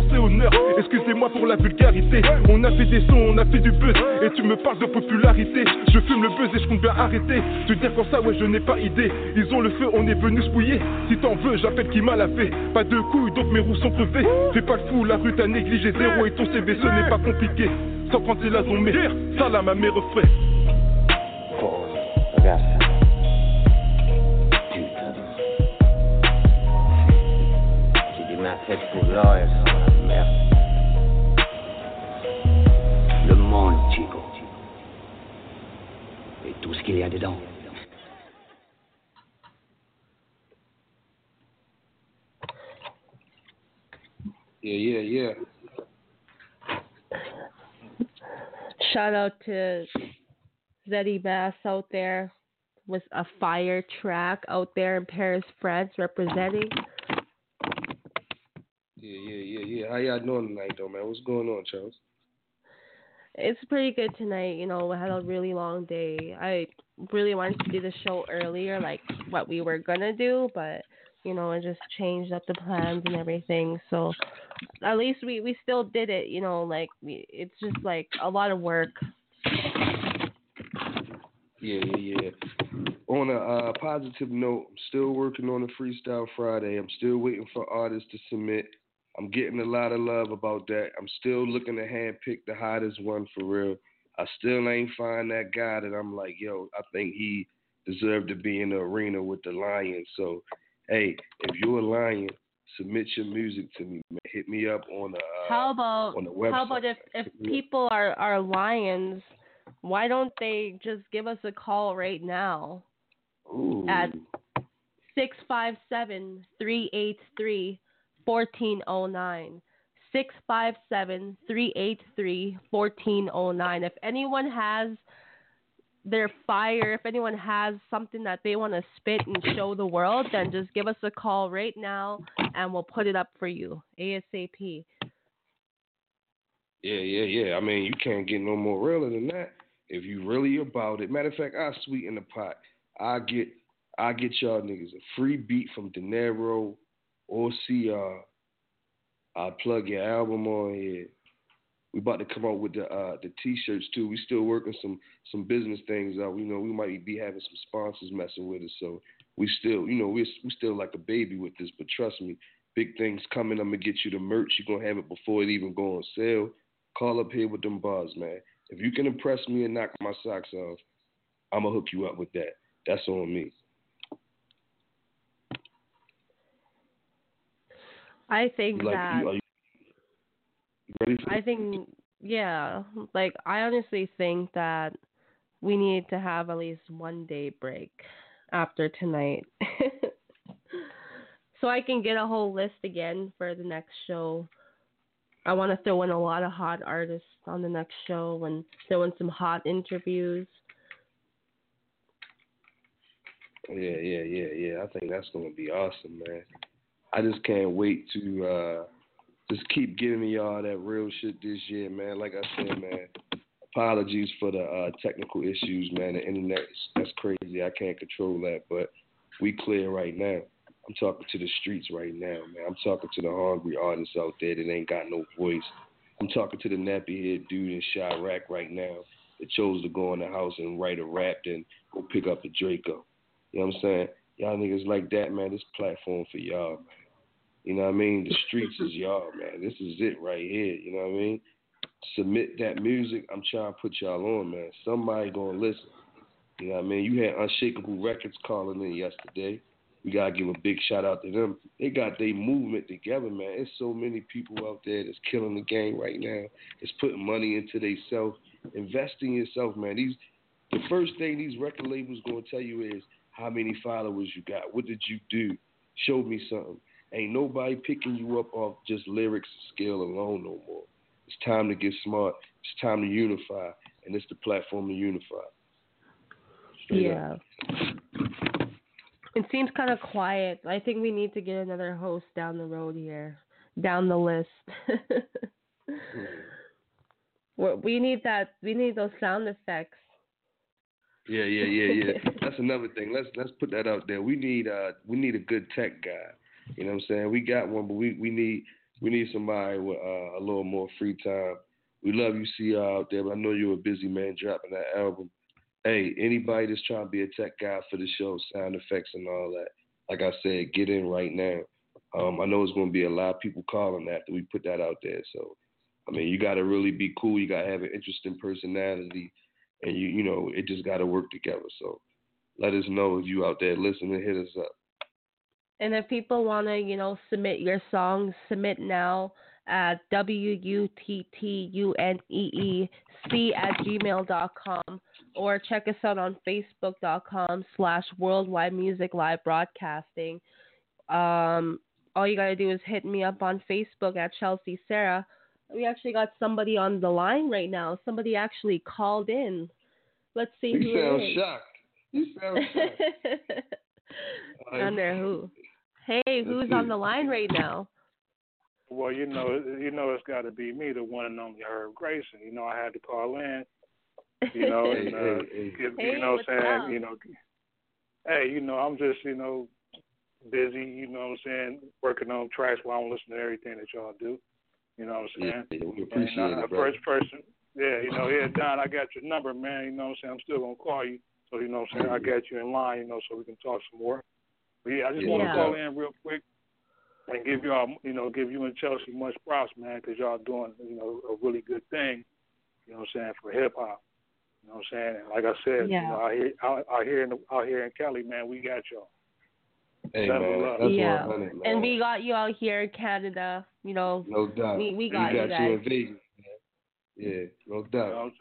Excusez-moi pour la vulgarité. On a fait des sons, on a fait du buzz. Et tu me parles de popularité. Je fume le buzz et je compte bien arrêter. Te dire comme ça, ouais, je n'ai pas idée. Ils ont le feu, on est venu se bouiller. Si t'en veux, j'appelle qui m'a la fait. Pas de couilles, donc mes roues sont crevées. Fais pas le fou, la rue t'a négligé. Zéro et ton CV, ce n'est pas compliqué. Sans prendre la zone, mais ça là, ma mère refrait. faite pour l'or, elles sont la merde. Le monde, Chico. Et tout ce qu'il y a dedans. Yeah, yeah, yeah. Shout out to Zeddy Bass out there with a fire track out there in Paris, France, representing. Yeah, yeah, yeah, yeah. How y'all doing tonight, though, man? What's going on, Charles? It's pretty good tonight. You know, we had a really long day. I really wanted to do the show earlier, like what we were gonna do, but you know, it just changed up the plans and everything. So at least we we still did it. You know, like we, it's just like a lot of work. Yeah, yeah, yeah. On a uh, positive note, I'm still working on the Freestyle Friday. I'm still waiting for artists to submit. I'm getting a lot of love about that. I'm still looking to handpick the hottest one for real. I still ain't find that guy that I'm like, yo, I think he deserved to be in the arena with the Lions. So, hey, if you're a Lion, submit your music to me. Man. Hit me up on the uh, how about on the website. how about if if people are are Lions, why don't they just give us a call right now Ooh. at six five seven three eight three 1409. 657 383 1409. If anyone has their fire, if anyone has something that they want to spit and show the world, then just give us a call right now and we'll put it up for you ASAP. Yeah, yeah, yeah. I mean, you can't get no more realer than that. If you really about it. Matter of fact, I sweeten the pot. I get I get y'all niggas a free beat from De Niro or CR. I plug your album on here. We about to come out with the uh, the t-shirts too. We still working some some business things out. You know, we might be having some sponsors messing with us. So we still, you know, we we still like a baby with this. But trust me, big things coming. I'm gonna get you the merch. You're gonna have it before it even go on sale. Call up here with them bars, man. If you can impress me and knock my socks off, I'm gonna hook you up with that. That's on me. I think like, that. You, you I think, yeah. Like, I honestly think that we need to have at least one day break after tonight. so I can get a whole list again for the next show. I want to throw in a lot of hot artists on the next show and throw in some hot interviews. Yeah, yeah, yeah, yeah. I think that's gonna be awesome, man. I just can't wait to uh, just keep giving me all that real shit this year, man. Like I said, man, apologies for the uh, technical issues, man. The internet, that's crazy. I can't control that, but we clear right now. I'm talking to the streets right now, man. I'm talking to the hungry artists out there that ain't got no voice. I'm talking to the nappy head dude in Chiraq right now that chose to go in the house and write a rap and go pick up a Draco. You know what I'm saying? Y'all niggas like that, man. This platform for y'all, man. You know what I mean? The streets is y'all, man. This is it right here. You know what I mean? Submit that music. I'm trying to put y'all on, man. Somebody gonna listen. You know what I mean? You had Unshakable Records calling in yesterday. We gotta give a big shout out to them. They got their movement together, man. There's so many people out there that's killing the game right now. It's putting money into themselves. Invest in yourself, man. These the first thing these record labels gonna tell you is how many followers you got. What did you do? Show me something. Ain't nobody picking you up off just lyrics and skill alone no more. It's time to get smart. It's time to unify, and it's the platform to unify. Straight yeah. Up. It seems kind of quiet. I think we need to get another host down the road here, down the list. Hmm. we need that. We need those sound effects. Yeah, yeah, yeah, yeah. That's another thing. Let's let's put that out there. We need uh we need a good tech guy. You know what I'm saying? We got one, but we, we need we need somebody with uh, a little more free time We love you, see y'all out there, but I know you're a busy man dropping that album. Hey, anybody that's trying to be a tech guy for the show, sound effects and all that, like I said, get in right now. Um, I know it's going to be a lot of people calling after we put that out there. So, I mean, you got to really be cool. You got to have an interesting personality, and you, you know, it just got to work together. So, let us know if you out there listening. Hit us up. And if people want to, you know, submit your songs, submit now at w u t t u n e e c at gmail dot com or check us out on facebook.com slash worldwide music live broadcasting. Um, all you got to do is hit me up on Facebook at Chelsea Sarah. We actually got somebody on the line right now. Somebody actually called in. Let's see you who sound it is. shocked. You sound shocked. I Wonder who. Hey, who's on the line right now? Well, you know, you know, it's got to be me, the one and only Herb Grayson. You know, I had to call in. You know, and uh, hey, hey. Hey, you know, what I'm saying, up? you know, hey, you know, I'm just, you know, busy. You know, what I'm saying, working on tracks while I'm listening to everything that y'all do. You know, what I'm saying. yeah, we And appreciate uh, it, brother. first person, yeah, you know, yeah, Don, I got your number, man. You know what I'm saying? I'm still gonna call you. So you know what I'm saying? I got you in line, you know, so we can talk some more. But yeah, I just Yeah, want to call in real quick and give y'all, you know, give you and Chelsea much props, man, because y'all doing, you know, a really good thing. You know what I'm saying for hip hop. You know what I'm saying? And like I said, Yeah. you know, out here, out, out here in the, out here in Cali, man, we got y'all. Hey, man, that's Yeah. 100, man. And we got you out here in Canada, you know. no doubt. we- we got you you guys. in Vegas. Yeah, no You doubt.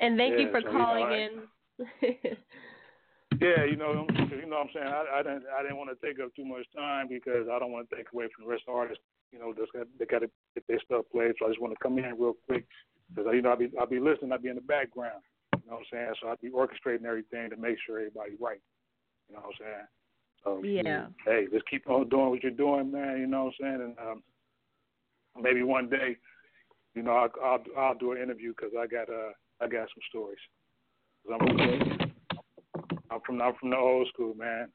And thank you for so, you know, calling I- in. Yeah, you know, you know what I'm saying. I, I didn't, I didn't want to take up too much time because I don't want to take away from the rest of the artists. You know, that's got, they got to get their stuff played. So I just want to come in real quick because you know I'll be, I'll be listening. I'll be in the background. You know what I'm saying? So I'll be orchestrating everything to make sure everybody's right. You know what I'm saying? So yeah. hey, just keep on doing what you're doing, man. You know what I'm saying? And um, maybe one day, you know, I'll I'll, I'll do an interview because I got uh I got some stories. I'm, Okay. I'm from I'm from the old school, man.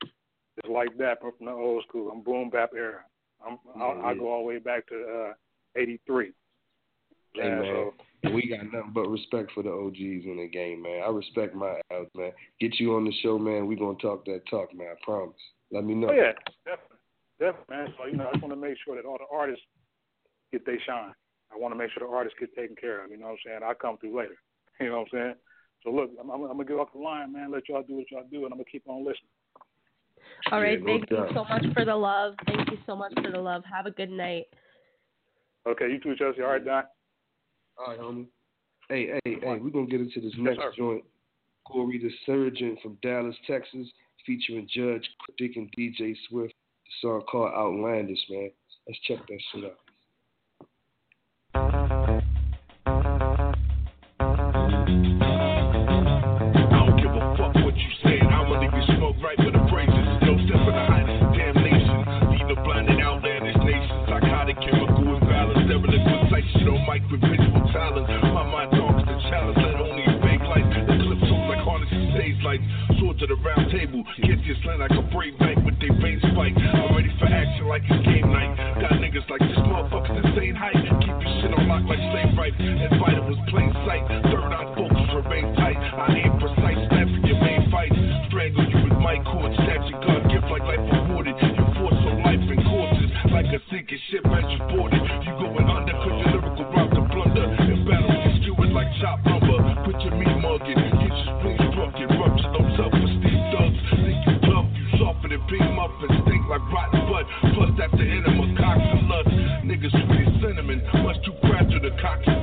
It's like that. I'm from the old school. I'm boom bap era. I'm I, I go all the way back to uh '83. Hey, man. so we got nothing but respect for the OGs in the game, man. I respect my out, man. Get you on the show, man. We gonna talk that talk, man. I promise. Let me know. oh yeah, definitely, definitely, man. So you know, I just want to make sure that all the artists get their shine. I want to make sure the artists get taken care of. You know what I'm saying? I'll come through later. You know what I'm saying? So look, I'm, I'm, I'm gonna get off the line, man. Let y'all do what y'all do, and I'm gonna keep on listening. All right. Yeah, thank you doubt. so much for the love. Thank you so much for the love. Have a good night. Okay, you too, Chelsea. All right, Don. All right, homie. Hey, hey, hey, we're gonna get into this next sir. joint. Corey the Surgeon from Dallas, Texas, featuring Judge Dick and DJ Swift. The song called Outlandish, man. Let's check that shit out. Table. Get your slant like a brave knight with their veins spiked. I'm ready for action like it's game night. Got niggas like this motherfucker's insane height. Keep your shit on lock like slave rights. It was plain sight. Third fragile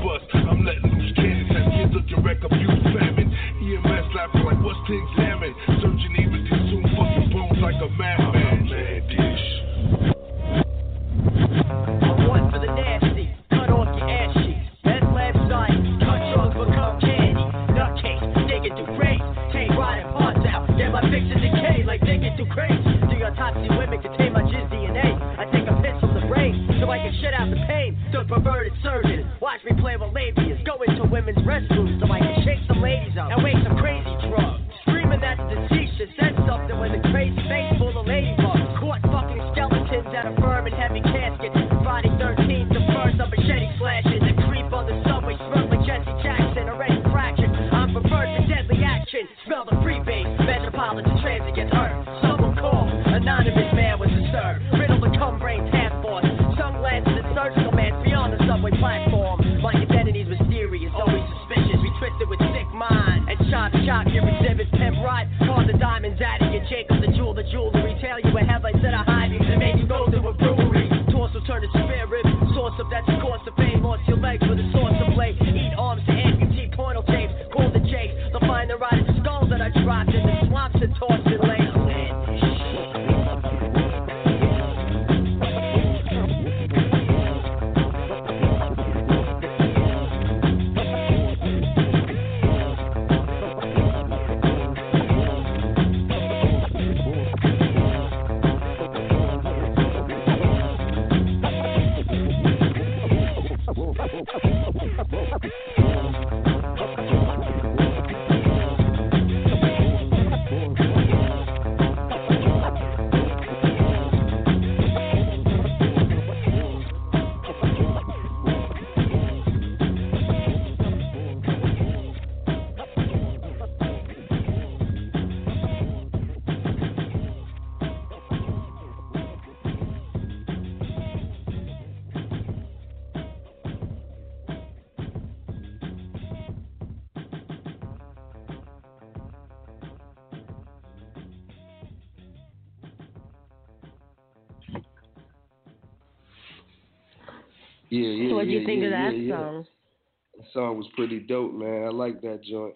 song was pretty dope, man. I like that joint.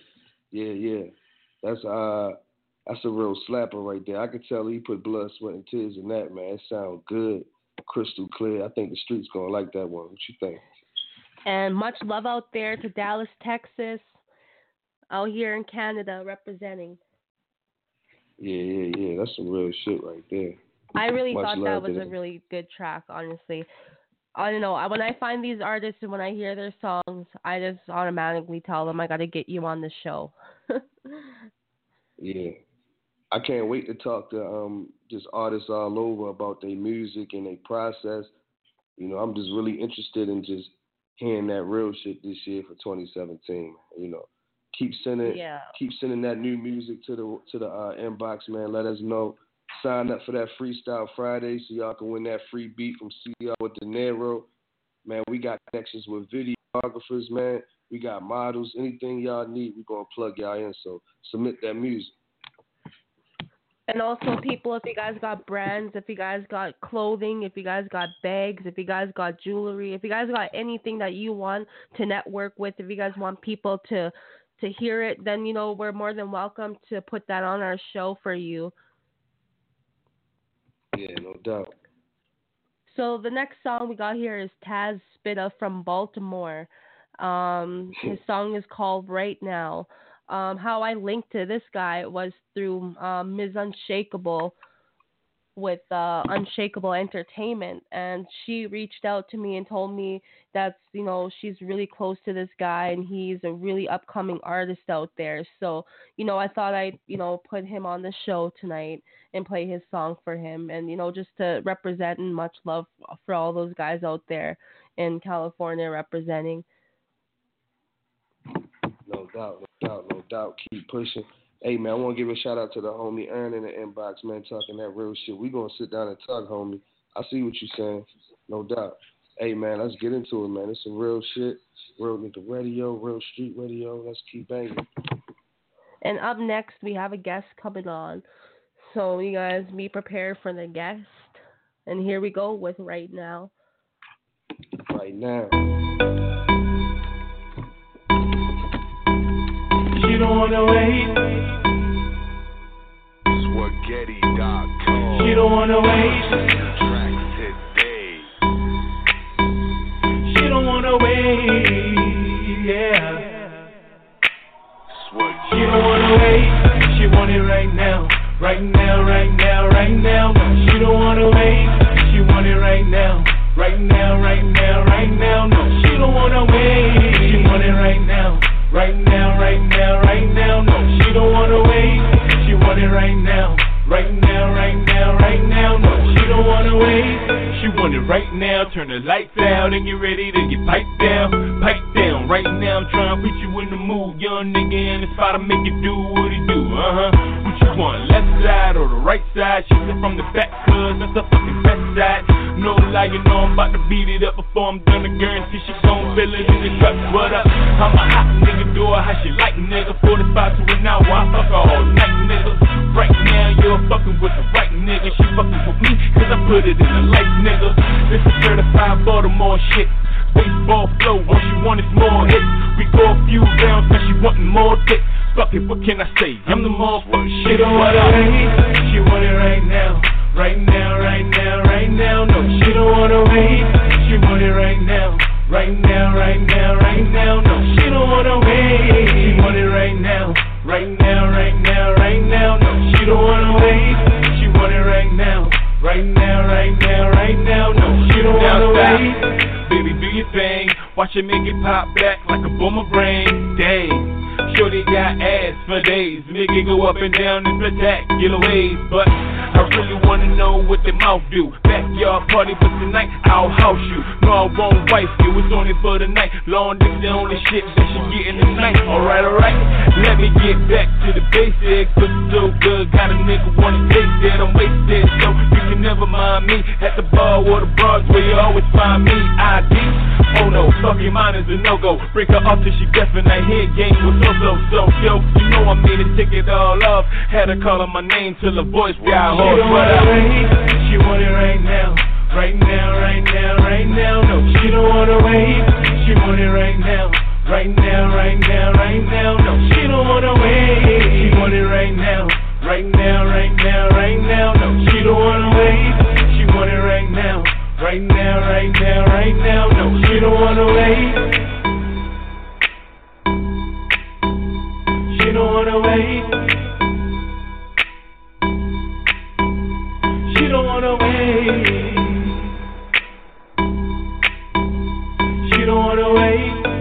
Yeah, yeah. That's uh that's a real slapper right there. I could tell he put blood, sweat, and tears in that, man. It sounds good. Crystal clear. I think the streets gonna like that one. What you think? And much love out there to Dallas, Texas, out here in Canada representing. Yeah, yeah, yeah. That's some real shit right there. I really Much thought that was a really good track, honestly. I don't know. When I find these artists and when I hear their songs, I just automatically tell them I got to get you on the show. Yeah. I can't wait to talk to um just artists all over about their music and their process. You know, I'm just really interested in just hearing that real shit this year for 2017. You know, keep sending Yeah. keep sending that new music to the to the uh, inbox, man. Let us know. Sign up for that Freestyle Friday so y'all can win that free beat from CR with De Niro. Man, we got connections with videographers, man. We got models. Anything y'all need, we gonna plug y'all in. So submit that music. And also, people, if you guys got brands, if you guys got clothing, if you guys got bags, if you guys got jewelry, if you guys got anything that you want to network with, if you guys want people to to hear it, then you know we're more than welcome to put that on our show for you. Yeah, no doubt. So the next song we got here is Taz Spitta from Baltimore. Um, his song is called Right Now. Um, how I linked to this guy was through um, Ms. Unshakable with uh, Unshakable Entertainment, and she reached out to me and told me that you know she's really close to this guy and he's a really upcoming artist out there. So you know I thought I'd you know put him on the show tonight and play his song for him, and you know just to represent and much love for all those guys out there in California representing. No doubt, no doubt, no doubt. Keep pushing. Hey man, I want to give a shout out to the homie Aaron in the inbox, man, talking that real shit. We gonna sit down and talk, homie. I see what you're saying, no doubt. Hey man, let's get into it, man. It's some real shit, real nigga radio, real street radio. Let's keep banging. And up next, we have a guest coming on. So, you guys be prepared for the guest. And here we go with right now. Right now. She don't wanna wait. Swaggetti.com. She don't wanna wait. She don't wanna wait. Yeah. She don't wanna wait. She want it right now. Right now, right now, right now. No, she don't wanna wait. She want it right now. Right now, right now, right now. No, she don't wanna wait. She want it right now. Right now, right now, right now. No, she don't wanna wait. She want it right now. Right now, right now, right now. No, she don't wanna wait. She want it right now. Turn the lights out and get ready to get piped down. Pipe down. Right now I'm trying to put you in the mood. Young nigga in the spot to make you do what he do. Uh huh. What you want, left side or the right side? She from the back, cuz that's the fucking best side. No lie, you know I'm about to beat it up before I'm done. I guarantee she gon' feel it in the truck. What up? I'm a hot nigga, do it how she like, nigga. 45 to an hour, I fuck her all night, nigga. Right now, you're fucking with the right nigga. She fucking with me, cause I put it in the life, nigga. This is certified Baltimore shit. Baseball flow, all she want is more hits. We go a few rounds, now she wantin' more dick. Fuck it, what can I say? I'm the motherfucker shit. What up? She want it right now. Right now, right now, right now. No, she don't wanna wait. She want it right now. Right now, right now, right now. No, she don't wanna wait. She want it right now. Right now, right now, right now. No, she don't wanna wait. She want it right now. Right now, right now, right now. No, she don't wanna wait. Baby, do your thing. Watch it make it pop back like a boomerang. Dang. Shorty got ass for days. Make it go up and down in spectacular ways. But I really wanna know what the mouth do. Backyard party, but tonight I'll house you. No, I won't wife you. It's only for the night. Long dick, the only shit that she getting tonight. Alright, alright. Let me get back to the basics. Pussy so good, got a nigga wanna taste it. I'm wasted, so you can never mind me. At the bar or the where you always find me. ID. Oh no, fucking mine is a no go. Break her off till she deaf and that head game was so so so. Yo, you know I made it take it all off. Had her calling my name till her voice got hoarse. But I, she want it right now. Right now, right now, right now. No, she don't wanna wait. She want it right now. Right now, right now, right now. No, she don't wanna wait. She want it right now. Right now, right now, right now. No, she don't wanna wait. Right now, right now, right now. No, she don't wanna wait. She don't wanna wait. She don't wanna wait. She don't wanna wait.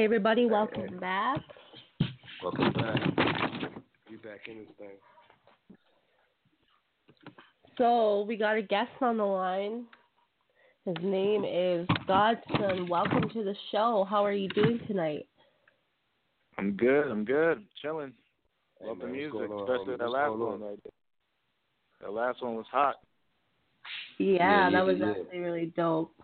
Hey everybody, welcome back. Welcome back. We back in this thing. So we got a guest on the line. His name is Godson. Welcome to the show. How are you doing tonight? I'm good. I'm good. Chilling. Love man, the music, what's going especially that last one right there. That last one was hot. Yeah, Yeah, that yeah, was yeah. actually really dope.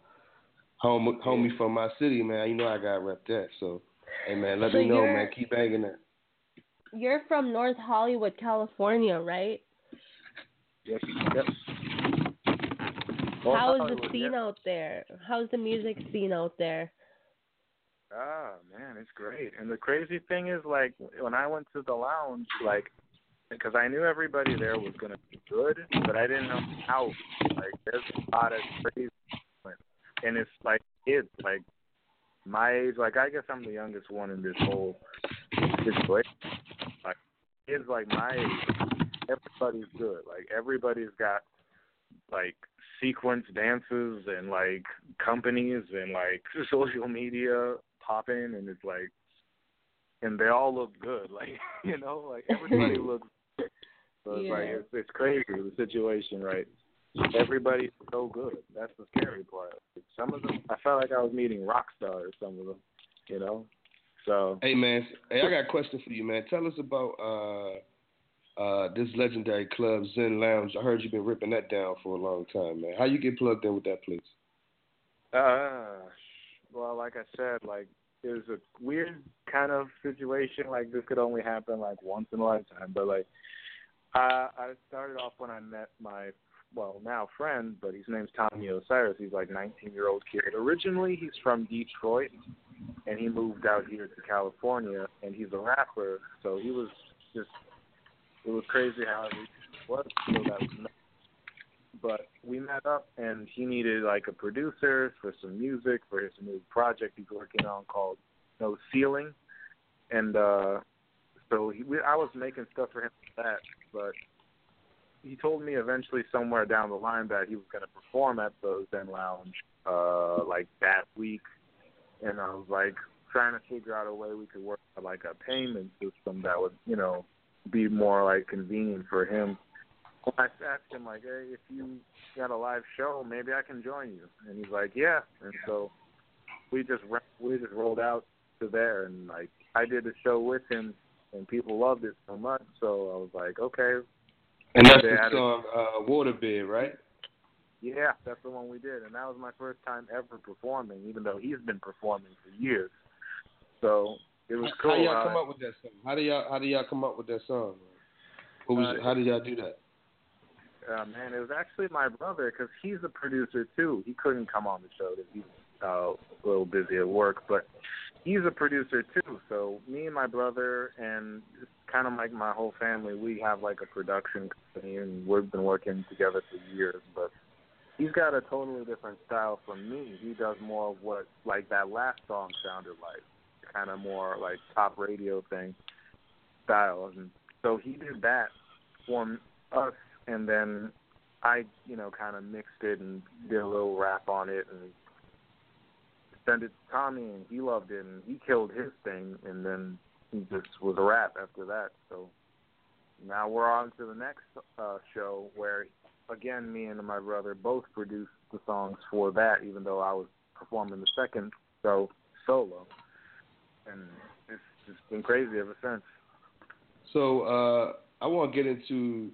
Home, homie from my city, man. You know I got rep that. So, hey, man, let So me know, man. Keep banging that. You're from North Hollywood, California, right? Yes, yes. How is the scene yeah. out there? How's the music scene out there? Ah, man, it's great. And the crazy thing is, like, when I went to the lounge, like, because I knew everybody there was gonna be good, but I didn't know how. Like, there's a lot of crazy, and it's like kids, like my age. Like, I guess I'm the youngest one in this whole situation. Like, kids like my age, everybody's good. Like, everybody's got like sequence dances and like companies and like social media popping and it's like and they all look good like you know like everybody looks good. so it's like it's, it's crazy the situation right everybody's so good that's the scary part some of them i felt like i was meeting rock stars some of them you know so Hey, man. Hey, I got a question for you, man. Tell us about uh, uh, this legendary club, Zen Lounge. I heard you've been ripping that down for a long time, man. How you get plugged in with that place? Uh, well, like I said, like it was a weird kind of situation. Like this could only happen like once in a lifetime. But like, I I started off when I met my well now friend, but his name's Tommy Osiris. He's like 19 year old kid. Originally, he's from Detroit, and he moved out here to California, and he's a rapper. So he was just it was crazy how it was. So that was but we met up and he needed like a producer for some music for his new project he's working on called No Ceiling, and uh so he, we, I was making stuff for him for that, but he told me eventually somewhere down the line that he was going to perform at the Zen Lounge uh like that week, and I was like trying to figure out a way we could work out like a payment system that would, you know, be more like convenient for him. I asked him like, hey, if you got a live show, maybe I can join you, and he's like, yeah, and so we just we just rolled out to there, and like I did the show with him, and people loved it so much, so I was like, okay. And that's the song uh, Waterbed, right? Yeah, that's the one we did, and that was my first time ever performing, even though he's been performing for years. So it was cool. How y'all uh, come up with that song? How do y'all how do y'all come up with that song? Who was Uh, how did y'all do that? Uh, man, it was actually my brother because he's a producer too. He couldn't come on the show because he's uh, a little busy at work, but he's a producer too. So me and my brother and kind of like my whole family, we have like a production company, and we've been working together for years. But he's got a totally different style from me. He does more of what like that last song sounded like, kind of more like top radio thing style. And so he did that for us, and then I, you know, kind of mixed it and did a little rap on it and sent it to Tommy, and he loved it, and he killed his thing, and then he just was a rap after that. So now we're on to the next uh, show where, again, me and my brother both produced the songs for that, even though I was performing the second show solo, and it's just been crazy ever since. So uh, I want to get into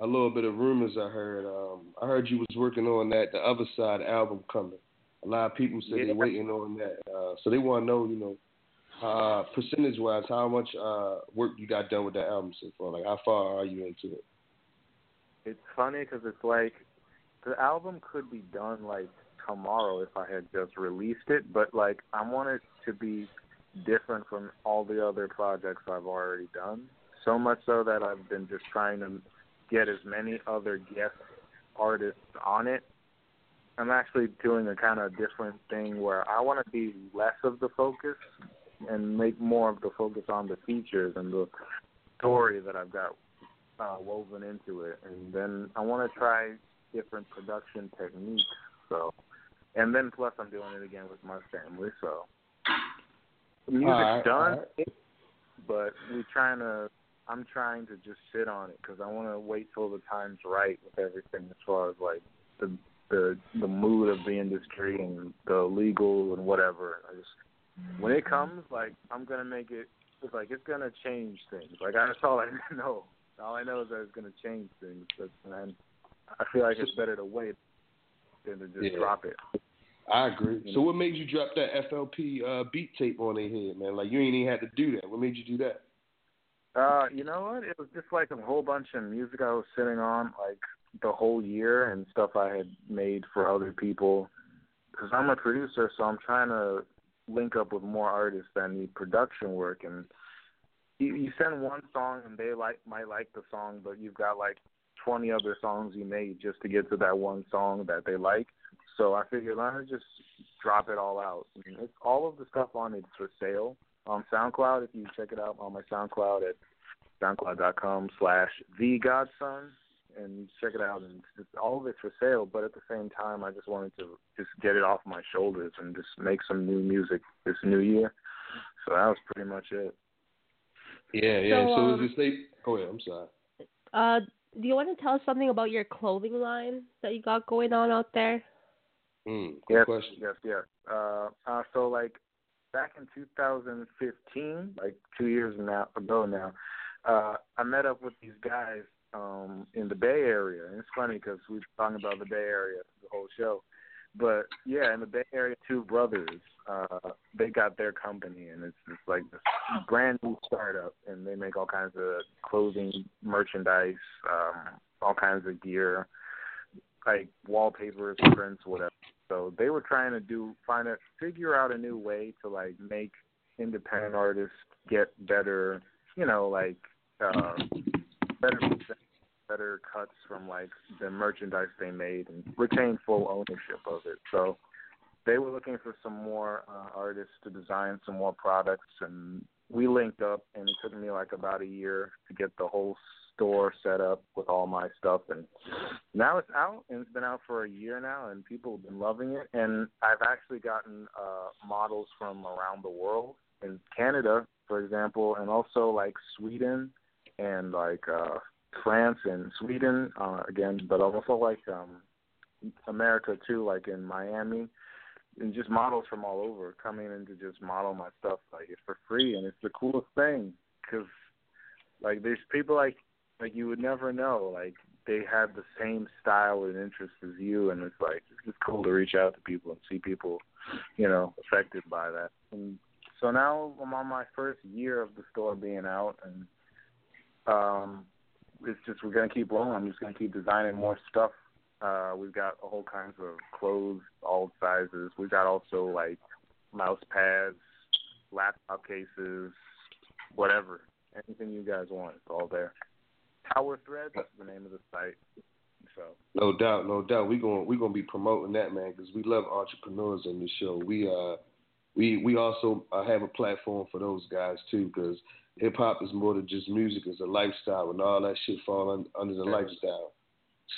a little bit of rumors I heard. Um, I heard you was working on that the other side album coming. A lot of people said Yeah. they're waiting on that, uh, so they want to know, you know, uh, percentage wise, how much uh, work you got done with that album so far. Like, how far are you into it? It's funny because it's like the album could be done like tomorrow if I had just released it, but like I want it to be different from all the other projects I've already done. So much so that I've been just trying to get as many other guest artists on it. I'm actually doing a kind of different thing where I want to be less of the focus and make more of the focus on the features and the story that I've got uh, woven into it, and then I want to try different production techniques. So, and then plus I'm doing it again with my family. So, the music's Alright, done, alright. but we're trying to. I'm trying to just sit on it because I want to wait till the time's right with everything as far as like the the the mood of the industry and the legal and whatever. I just when it comes, like I'm gonna make it. It's like it's gonna change things. Like that's all I know. All I know is that it's gonna change things. But man, I feel like it's better to wait than to just Yeah. drop it. I agree. So, what made you drop that FLP uh, beat tape on their head, man? Like, you ain't even had to do that. What made you do that? Uh, you know what? It was just like a whole bunch of music I was sitting on like the whole year and stuff I had made for other people. Because I'm a producer, so I'm trying to link up with more artists that need production work. And you, you send one song and they like might like the song, but you've got like 20 other songs you made just to get to that one song that they like. So I figured let me just drop it all out. And it's all of the stuff on it's for sale on SoundCloud. If you check it out on my SoundCloud at soundcloud.com slash the Godson and check it out and it's, all of it's for sale but at the same time I just wanted to just get it off my shoulders and just make some new music this new year. So that was pretty much it. Yeah, yeah. So, So, um, is this they? Go ahead. I'm sorry. Uh, do you want to tell us something about your clothing line that you got going on out there? Mm, yes, yes, yes. Uh, uh, so like back in 2015, like two years now ago now, uh, I met up with these guys um, in the Bay Area, and it's funny because we've been talking about the Bay Area the whole show. But yeah, in the Bay Area, two brothers, uh, they got their company, and it's just like this brand new startup, and they make all kinds of clothing, merchandise, um, all kinds of gear, like wallpapers, prints, whatever. So they were trying to do find a figure out a new way to like make independent artists get better, you know, like uh, better better cuts from like the merchandise they made and retain full ownership of it. So they were looking for some more uh, artists to design some more products, and we linked up. And it took me like about a year to get the whole store set up with all my stuff, and now it's out, and it's been out for a year now, and people have been loving it. And I've actually gotten uh, models from around the world, in Canada, for example, and also like Sweden and like uh France and Sweden uh again, but also like um America too, like in Miami, and just models from all over coming in to just model my stuff like it's for free, and it's the coolest thing because like there's people like like you would never know like they have the same style and interest as you, and it's like it's just cool to reach out to people and see people, you know, affected by that. And so now I'm on my first year of the store being out, and um, it's just we're gonna keep rolling. I'm just gonna keep designing more stuff uh, we've got a whole kinds of clothes, all sizes. We've got also like mouse pads, laptop cases, whatever. Anything you guys want, it's all there. Power Threads is the name of the site. So no doubt, no doubt. We going We're gonna be promoting that man because we love entrepreneurs in the show. We uh we we also uh, have a platform for those guys too because hip hop is more than just music; it's a lifestyle, and all that shit fall un, under the lifestyle.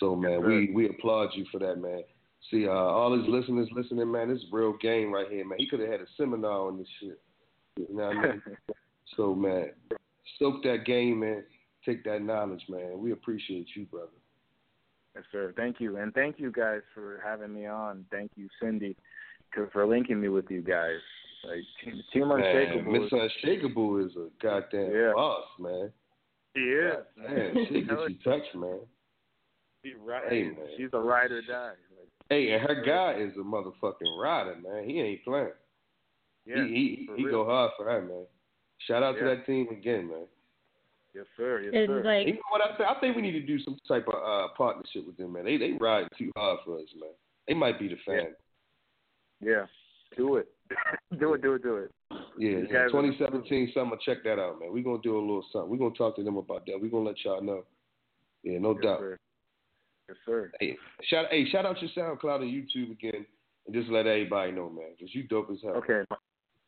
So man, we we applaud you for that, man. See, uh, all his listeners listening, man, this is real game right here, man. He could have had a seminar on this shit. You know what I mean? so man, soak that game, man. Take that knowledge, man. We appreciate you, brother. Yes, sir. Thank you, and thank you guys for having me on. Thank you, Cindy, for linking me with you guys. Like Team, team Unshakable. Miss Unshakable is a goddamn Yeah. boss, man. She is. Man, she gets you touched, man. She right. Hey, man. She's a ride or die. Like, Hey, and her guy is a motherfucking rider, man. He ain't playing. yeah, he he, he go hard for that, man. Shout out to that team again, man. Yes, sir. Yes, It's sir. like You know what I say? I think we need to do some type of uh, partnership with them, man. They they ride too hard for us, man. They might be the fan. yeah. Do it. do it. Do it. Do it. Yeah, yeah. guys are- 2017 summer. Check that out, man. We're gonna do a little something. We're gonna talk to them about that. We're gonna let y'all know. Yeah, no Yes, doubt. sir. Yes, sir. Hey, shout hey, shout out your SoundCloud and YouTube again, and just let everybody know, man, because you dope as hell. Okay.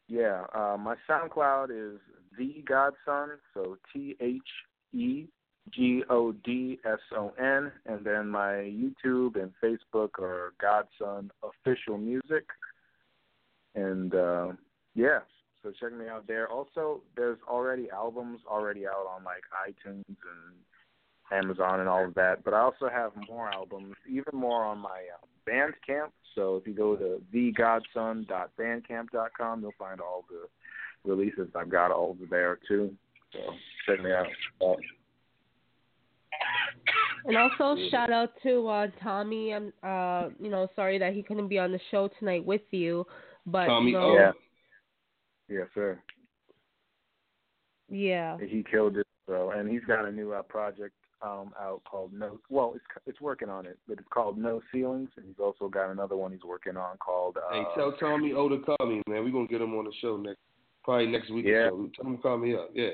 Yeah. Uh, my SoundCloud is the Godson, so T H E G O D S O N, and then my YouTube and Facebook are Godson Official Music, and uh, yeah. So check me out there. Also, there's already albums already out on like iTunes and Amazon and all of that. But I also have more albums, even more on my uh, Bandcamp. So if you go to thegodson.bandcamp.com, you'll find all the releases I've got over there too. So check me out. Uh, And also shout out to uh, Tommy. I'm uh, you know, sorry that he couldn't be on the show tonight with you, but Tommy you O. yeah. Yes, sir. yeah. He killed it. So, and he's got a new uh, project um, out called No. Well, it's it's working on it, but it's called No Ceilings, and he's also got another one he's working on called. Uh, Hey, tell Tommy O to call me, man. We're gonna get him on the show next, probably next week Yeah. or so. Tell him to call me up. Yeah.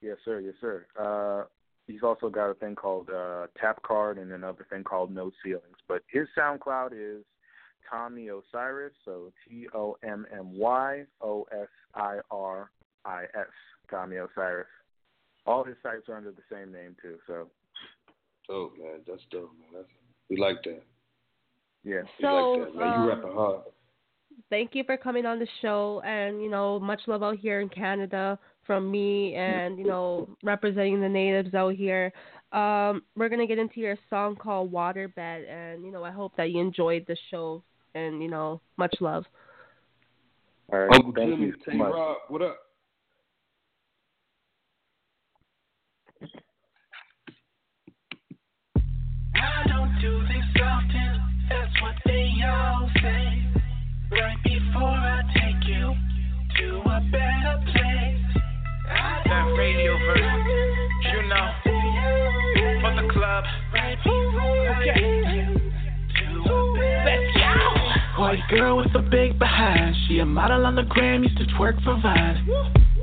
Yes, sir. Yes, sir. Uh, he's also got a thing called uh, Tap Card and another thing called No Ceilings. But his SoundCloud is Tommy Osiris, so T O M M Y O S I R I S, Tommy Osiris. All his sites are under the same name too. So Dope, man. That's dope, man. That's, we like that. yeah. We So, like that, man. You um, rapping hard. Thank you for coming on the show, and you know, much love out here in Canada from me, and you know, representing the natives out here. Um, we're gonna get into your song called Waterbed, and you know, I hope that you enjoyed the show, and you know, much love. All right. Uncle Thank Jimmy, you so much. Rob, what up? I don't do this often, that's what they all say. Right before I take you to a better place. That radio version, you know, for the club. Okay, let's go. White girl with a big behind. She a model on the gram, used to twerk for Vine.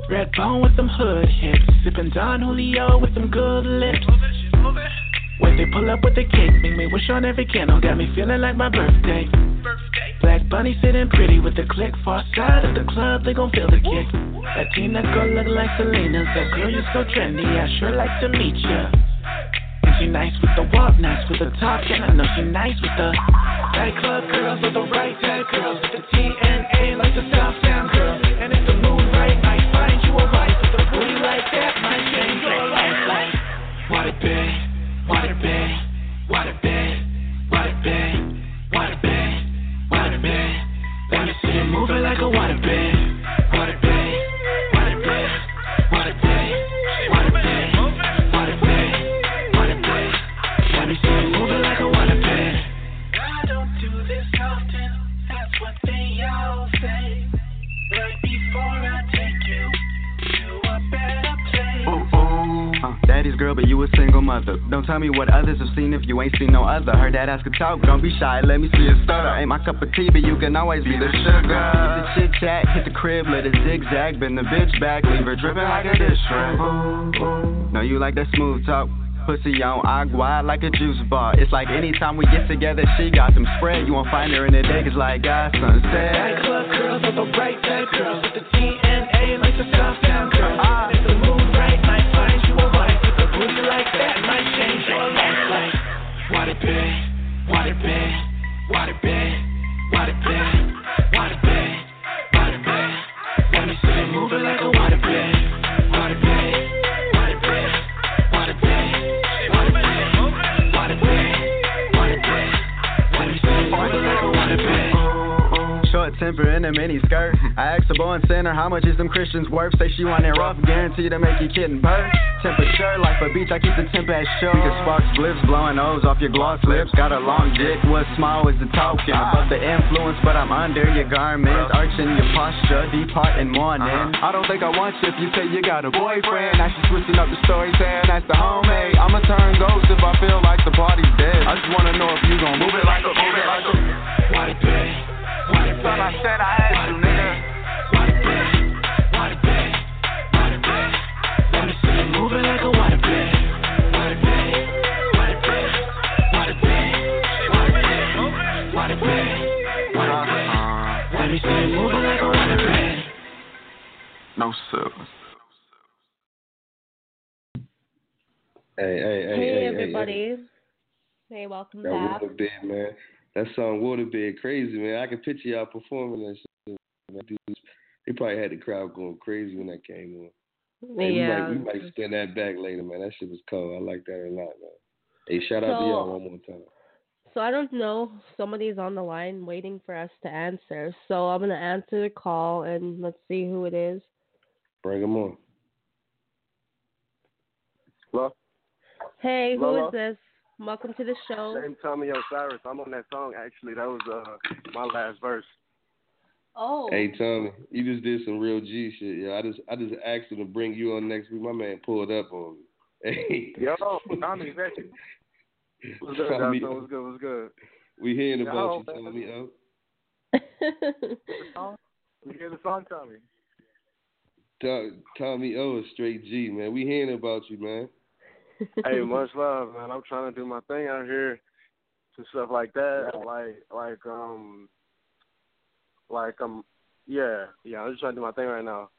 Red bone with them hood hips. Sipping Don Julio with them good lips. When they pull up with the cake, make me wish on every candle. Got me feeling like my birthday. Black bunny sitting pretty with the click. Far side of the club, they gon' feel the kick. Latina girl look like Selena. So girl, you so trendy. I sure like to meet ya. She nice with the walk, nice with the talk, and I know she nice with the right club girls with the right type girls with the TNA like the South girl, but you a single mother. Don't tell me what others have seen if you ain't seen no other. Her dad ask a talk, don't be shy, let me see you stutter. Ain't my cup of tea, but you can always be the sugar. Hit the chit chat, hit the crib, let it zigzag, bend the bitch back, leave her dripping like a dish rag. Know you like that smooth talk. Pussy on agua like a juice bar. It's like anytime we get together, she got some spread. You won't find her in the day, cause like God sunset. Right club girls with the right type girls with the TNA In a mini skirt. I asked the boy in center how much is them Christians worth. Say she want it rough, guaranteed to make you and bird. Temperature like a beach, I keep the temp at show. You can spark spliffs, blowing O's off your gloss lips. Got a long dick, what's small is the talking. Above the influence, but I'm under your garments. Arching your posture, depart in morning. Uh-huh. I don't think I want you if you say you got a boyfriend. Now she's switching up the story, saying that's the homemade. I'ma turn ghost if I feel like the party's dead. I just wanna know if you gon' move it like a, move it like a. Water bed. Thought I said I had you, nigga. Water bed, water bed, water bed. Let me see you moving like a water bed. Water bed, water bed, water bed, water bed, water bed, water bed. Let me see you moving like a water bed. No sir. Hey, hey, hey, Hey, hey, everybody. Hey, welcome That back. waterbed, man. That song Waterbed crazy, man. I can picture y'all performing that shit. Man. Dudes, they probably had the crowd going crazy when that came on. Hey, Yeah. we might we might spin that back later, man. That shit was cold. I like that a lot, man. Hey, shout out to y'all one more time. So I don't know. Somebody's on the line waiting for us to answer. So I'm gonna answer the call and let's see who it is. Bring them on. Hello? Hey, who Hello? is this? Welcome to the show. Name Tommy Osiris. I'm on that song actually. That was uh my last verse. Oh. Hey Tommy, you just did some real G shit, yo. I just I just asked him to bring you on next week. My man pulled up on me. Hey. Yo, Tommy, thank you. What's good, Tommy, Dawson? What's good? What's good? We hearing Yo, about you, man. Tommy. Oh. The song? You hear the song, Tommy? Tommy O is straight G, man. We hearing about you, man. Hey, much love, man. I'm trying to do my thing out here, and stuff like that. Like, like, um, like, um, yeah, yeah. I'm just trying to do my thing right now.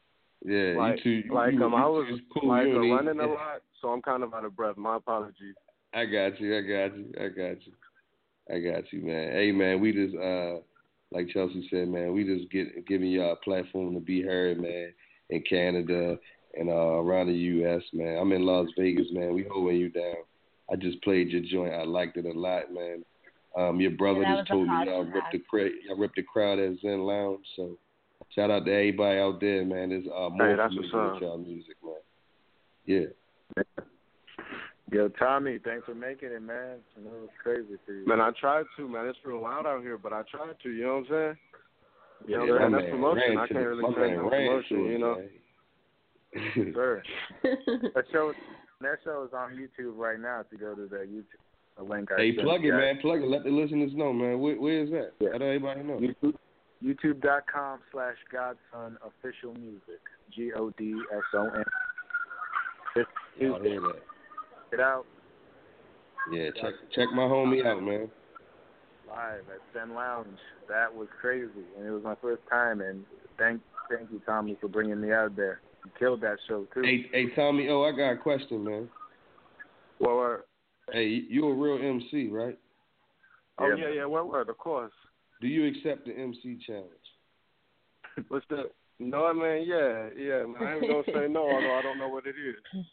Yeah, like, you two. You, like, you, um, you I was cool. like uh, running a lot, so I'm kind of out of breath. My apologies. I got you. I got you. I got you. I got you, man. Hey, man, we just uh, like Chelsea said, man, we just get giving y'all a platform to be heard, man, in Canada and uh, around the U.S., man. I'm in Las Vegas, man. We holding you down. I just played your joint. I liked it a lot, man. Um, your brother Yeah, just told me hot y'all ripped the cra- y'all ripped the crowd at Zen Lounge. So shout out to everybody out there, man. There's uh, more Hey, that's familiar what's with y'all music, man. Yeah. Yo, Tommy, thanks for making it, man. I know it's crazy for you. Man, I tried to, man. It's real loud out here, but I tried to. You know what I'm saying? You Yeah, and my that's man promotion. I can't the- really my say no promotion. to You know. man. Sure. that show, that show is on YouTube right now. To go to the YouTube the link. I Hey, sent plug it, you man. Plug it. Let the listeners know, man. Where, where is that? Let everybody know. YouTube, YouTube.com slash Godson official music. G O D S O N. Y'all hear that? Get out. Yeah, check check my homie out, man. live at Zen Lounge. That was crazy, and it was my first time. And thank thank you, Tommy, for bringing me out there. You killed that show too. Hey, hey, Tommy. Oh, I got a question, man. What word? Hey, you a real MC, right? Oh yeah, yeah. What word? Of course. Do you accept the MC challenge? What's the? No, man. Yeah, yeah. Man. I ain't gonna say no, although I don't know what it is.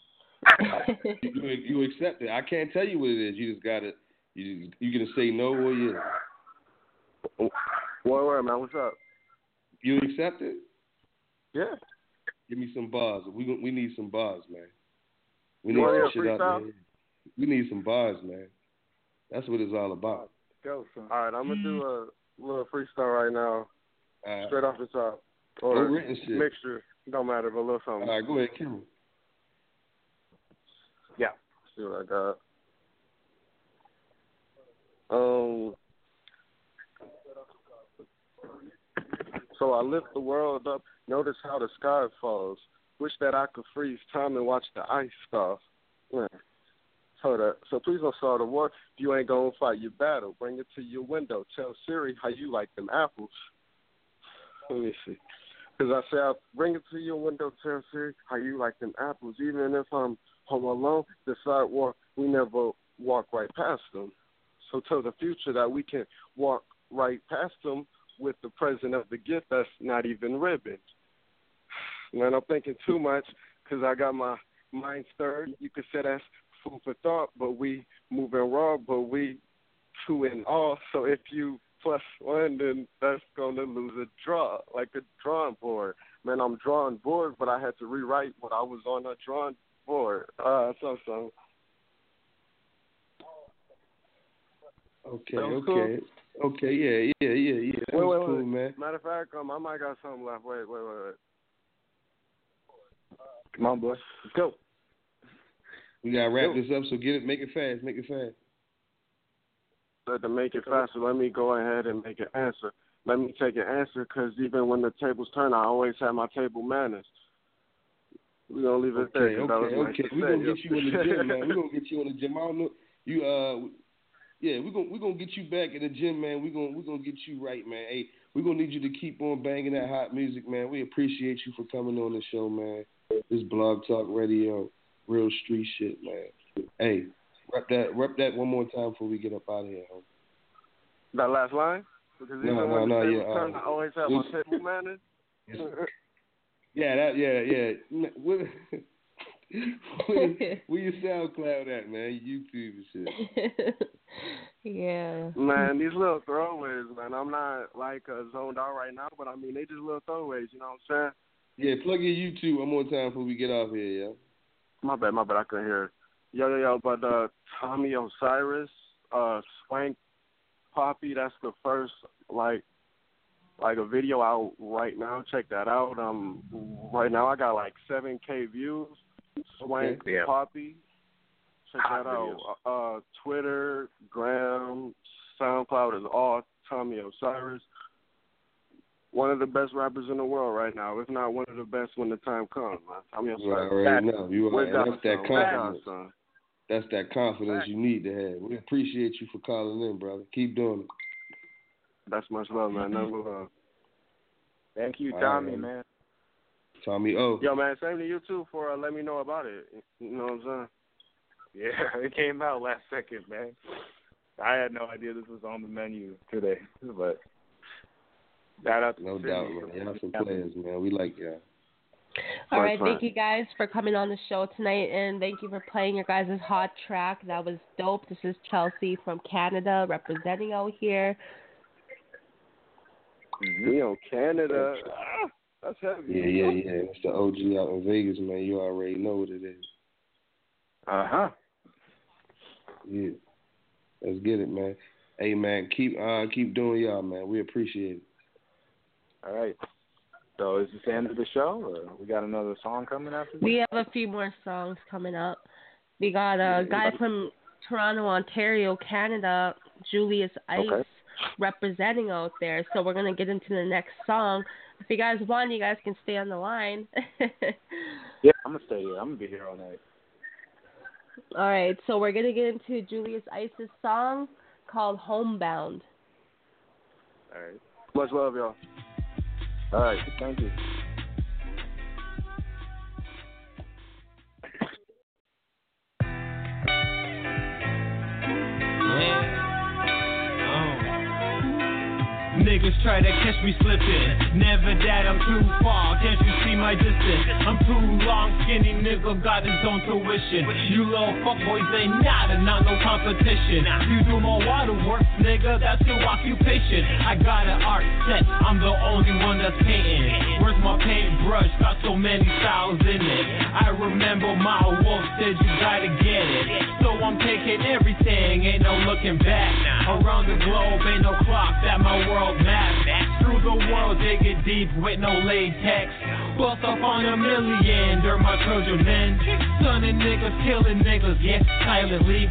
you, you accept it. I can't tell you what it is. You just gotta. You you gonna say no or yes? What word, man? What's up? You accept it? Yeah. Give me some bars. We we need some bars, man. We need some shit out there. We need some bars, man. That's what it's all about. Go, son. All right, I'm gonna do a little freestyle right now, Uh, straight off the top. no Or written shit. mixture. Don't matter, but a little something. All right, go ahead, kill me. Yeah. See what I got. Um. So I lift the world up. Notice how the sky falls. Wish that I could freeze time and watch the ice thaw. Man. Hold up. So please don't start a war. If you ain't gonna fight your battle, bring it to your window. Tell Siri how you like them apples. Let me see. Cause I say I'll bring it to your window, tell Siri how you like them apples. Even if I'm home alone, the sidewalk we never walk right past them. So tell the future that we can walk right past them with the present of the gift that's not even ribbon. Man, I'm thinking too much because I got my mind stirred. You could say that's food for thought, but we moving raw, but we two in all. So if you plus one, then that's gonna lose a draw, like a drawing board. Man, I'm drawing board, but I had to rewrite what I was on a drawing board. Uh, so so. Okay, That was okay. Yeah, yeah, yeah, yeah. That Wait, was wait, cool, wait. man. Matter of fact, um, I might got something left. Wait, wait, wait, wait. Come on, boy. Let's go. We gotta wrap Yo. this up. So get it, make it fast, make it fast. But to make it faster, let me go ahead and make an answer. Let me take an answer because even when the tables turn, I always have my table manners. We're going to leave it there. Okay, 'cause that okay, nice okay. We're say, gonna get you in the gym, man. We're gonna get you in the gym. I don't know you uh yeah, we're gonna we're gonna get you back in the gym, man. We're gonna we're gonna get you right, man. Hey, we're gonna need you to keep on banging that hot music, man. We appreciate you for coming on the show, man. This blog talk radio, real street shit, man. Hey, rep that rep that one more time before we get up out of here, homie. That last line? Because No, no, no, yeah, uh, I always have my table manners. Yeah, that yeah, yeah. N- What where, where your SoundCloud at, man? YouTube and shit. yeah. Man, these little throwaways, man. I'm not like uh, zoned out right now, but I mean they just little throwaways. You know what I'm saying? Yeah, plug your YouTube one more time before we get off here, yeah. My bad, my bad. I couldn't hear. it. Yo, yo, yo. But uh, Tommy Osiris, uh, Swank Poppy. That's the first like like a video out right now. Check that out. Um, right now I got like seven k views. Swank Yeah. Poppy. Check Hot that out. Uh, uh, Twitter, Gram, SoundCloud is all Tommy Osiris. One of the best rappers in the world right now, if not one of the best when the time comes, man. Tommy You Osiris. already know. You Where's already, that's that confidence. Godson? That's that confidence you need to have. We appreciate you for calling in, brother. Keep doing it. That's much love, man. Number love. Thank you, Tommy, right. man. Tommy O. Yo, man, same to you too for uh, let me know about it. You know what I'm saying? Yeah, it came out last second, man. I had no idea this was on the menu today, but shout out to No Sydney. doubt, man. Y'all some players, man. We like y'all. All right, Fine, thank you guys for coming on the show tonight, and thank you for playing your guys' hot track. That was dope. This is Chelsea from Canada representing out here. We on Canada. Ah, that's heavy. Yeah, yeah, yeah. It's the OG out in Vegas, man. You already know what it is. Uh huh. Yeah. Let's get it, man. Hey, man, keep uh keep doing y'all, man. We appreciate it. All right. So is this the end of the show, or we got another song coming after this? We have a few more songs coming up. We got a guy from Toronto, Ontario, Canada, Julius Ice, Okay. representing out there. So we're gonna get into the next song. If you guys want, you guys can stay on the line. Yeah, I'm gonna stay here. I'm gonna be here all night. All right, so we're gonna get into Julius Ice's song called "Homebound." All right. Much love, y'all. All right. Thank you. Niggas try to catch me slipping. Never that I'm too far. Can't you see my distance? I'm too long, skinny nigga got his own tuition. You little fuckboys ain't nada, not no competition. You do more water work, nigga, that's your occupation. I got an art set, I'm the only one that's painting. Where's my paintbrush? Got so many styles in it. I remember my wolf said you gotta get it. So I'm taking everything, ain't no looking back. Around the globe, ain't no clock that my world map. Through the world, dig it deep with no latex. Bust up on a million, they're my Trojan men. Of niggas killing niggas, yeah, silently.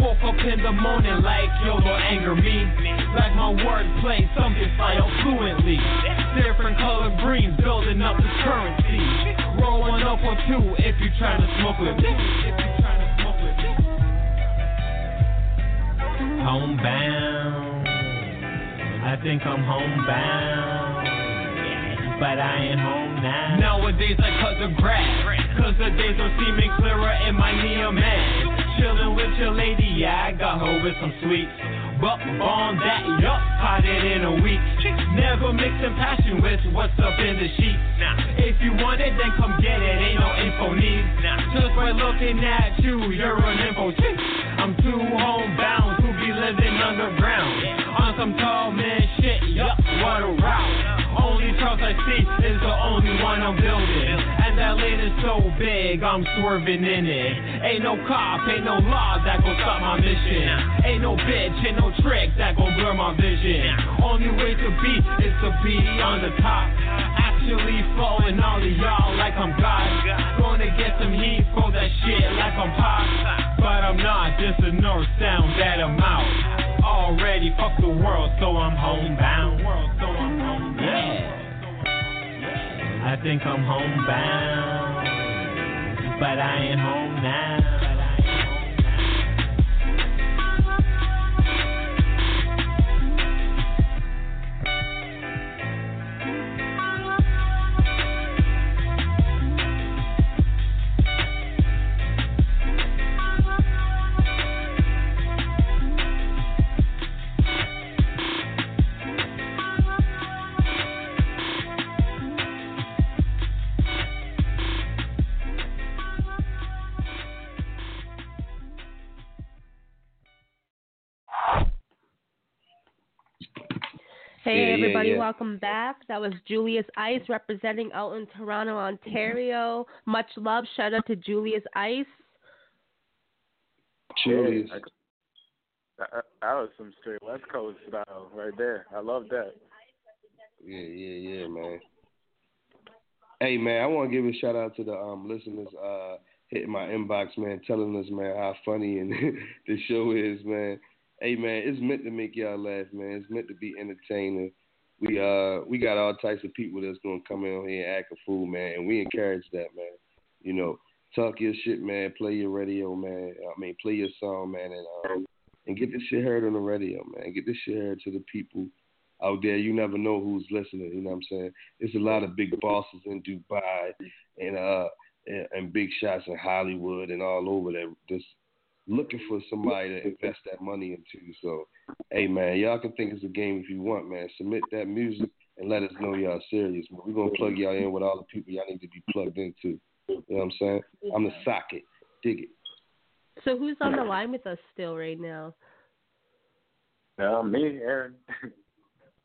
Woke up in the morning like, yo, don't anger me. Like my wordplay, something file fluently. Different color greens building up the currency. Rolling up on two if you trying to smoke with me. Homebound. I think I'm homebound. But I ain't home now. Nowadays I cut the grass. Cause the days are seeming clearer in my Neo man. Chillin' with your lady, yeah, I got her with some sweets. But on that, yup, caught it in a week. Never mixing passion with what's up in the sheets. If you want it, then come get it, ain't no info need. Just by looking at you, you're an info chick. I'm too homebound living underground. On some tall man shit, yup, what a route. Only trust I see is the only one I'm building. Is so big, I'm swerving in it. Ain't no cop, ain't no law that gon' stop my mission. Ain't no bitch, ain't no trick that gon' blur my vision. Only way to be is to be on the top. Actually flowing all of y'all like I'm God. Gonna get some heat for that shit like I'm pop. But I'm not, just a north sound that I'm out. Already fuck the world, so I'm homebound. Yeah. I think I'm homebound. But I ain't home now. Hey Yeah, yeah, everybody, yeah. welcome back. That was Julius Ice representing out in Toronto, Ontario. Much love. Shout out to Julius Ice. Julius. I- I- that was some straight West Coast style right there. I love that. Yeah, yeah, yeah, man. Hey, man, I want to give a shout out to the um listeners uh hitting my inbox, man, telling us, man, how funny and the show is, man. Hey, man, it's meant to make y'all laugh, man. It's meant to be entertaining. We uh we got all types of people that's gonna come in here and act a fool, man, and we encourage that, man. You know, talk your shit, man. Play your radio, man. I mean, play your song, man, and um and get this shit heard on the radio, man. Get this shit heard to the people out there. You never know who's listening. You know what I'm saying? There's a lot of big bosses in Dubai and uh and, and big shots in Hollywood and all over that just looking for somebody to invest that money into. So, hey man, y'all can think it's a game if you want, man. Submit that music and let us know y'all serious. Man. We're gonna plug y'all in with all the people y'all need to be plugged into. You know what I'm saying? I'm the socket. Dig it. So who's on the line with us still right now? Uh, me, Aaron.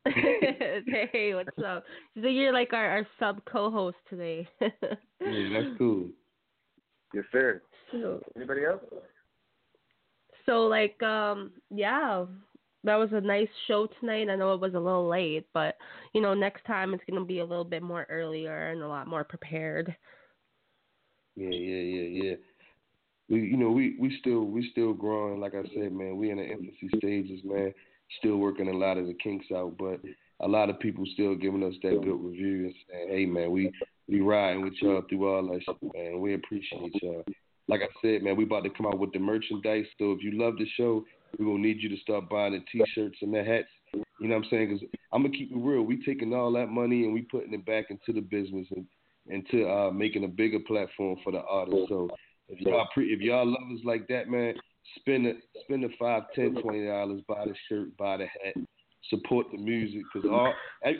hey, what's up? So you're like our, our sub co-host today. Yeah, that's cool. Yes, sir. So, Anybody else? So like um yeah, that was a nice show tonight. I know it was a little late, but you know next time it's gonna be a little bit more earlier and a lot more prepared. Yeah, yeah, yeah, yeah. We, you know, we we still we still growing. Like I said, man, we in the infancy stages, man. Still working a lot of the kinks out, but a lot of people still giving us that good review and saying, "Hey, man, we we riding with y'all through all that shit, man. We appreciate y'all." Like I said, man, we about to come out with the merchandise. So if you love the show, we're gonna need you to start buying the t-shirts and the hats. You know what I'm saying? Because I'm gonna keep it real. We taking all that money and we putting it back into the business and into uh, making a bigger platform for the artists. So if y'all pre- if y'all love us like that, man, spend the spend the five, ten, twenty dollars, buy the shirt, buy the hat, support the music, because all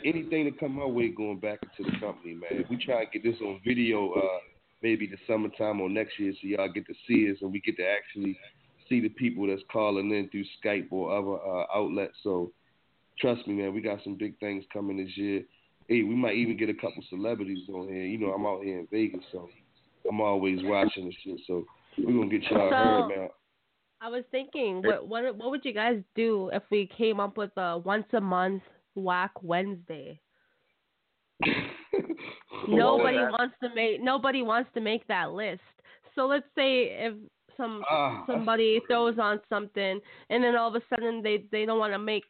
anything that come my way going back into the company, man. We try to get this on video, uh, maybe the summertime or next year, so y'all get to see us and we get to actually see the people that's calling in through Skype or other uh, outlets. So trust me, man, we got some big things coming this year. Hey, we might even get a couple celebrities on here. You know, I'm out here in Vegas, so I'm always watching the shit. So we're gonna get y'all So- heard, man. I was thinking, what what what would you guys do if we came up with a once a month whack Wednesday? nobody Well, wants to make nobody wants to make that list. So let's say if some Ah. somebody throws on something and then all of a sudden they they don't want to make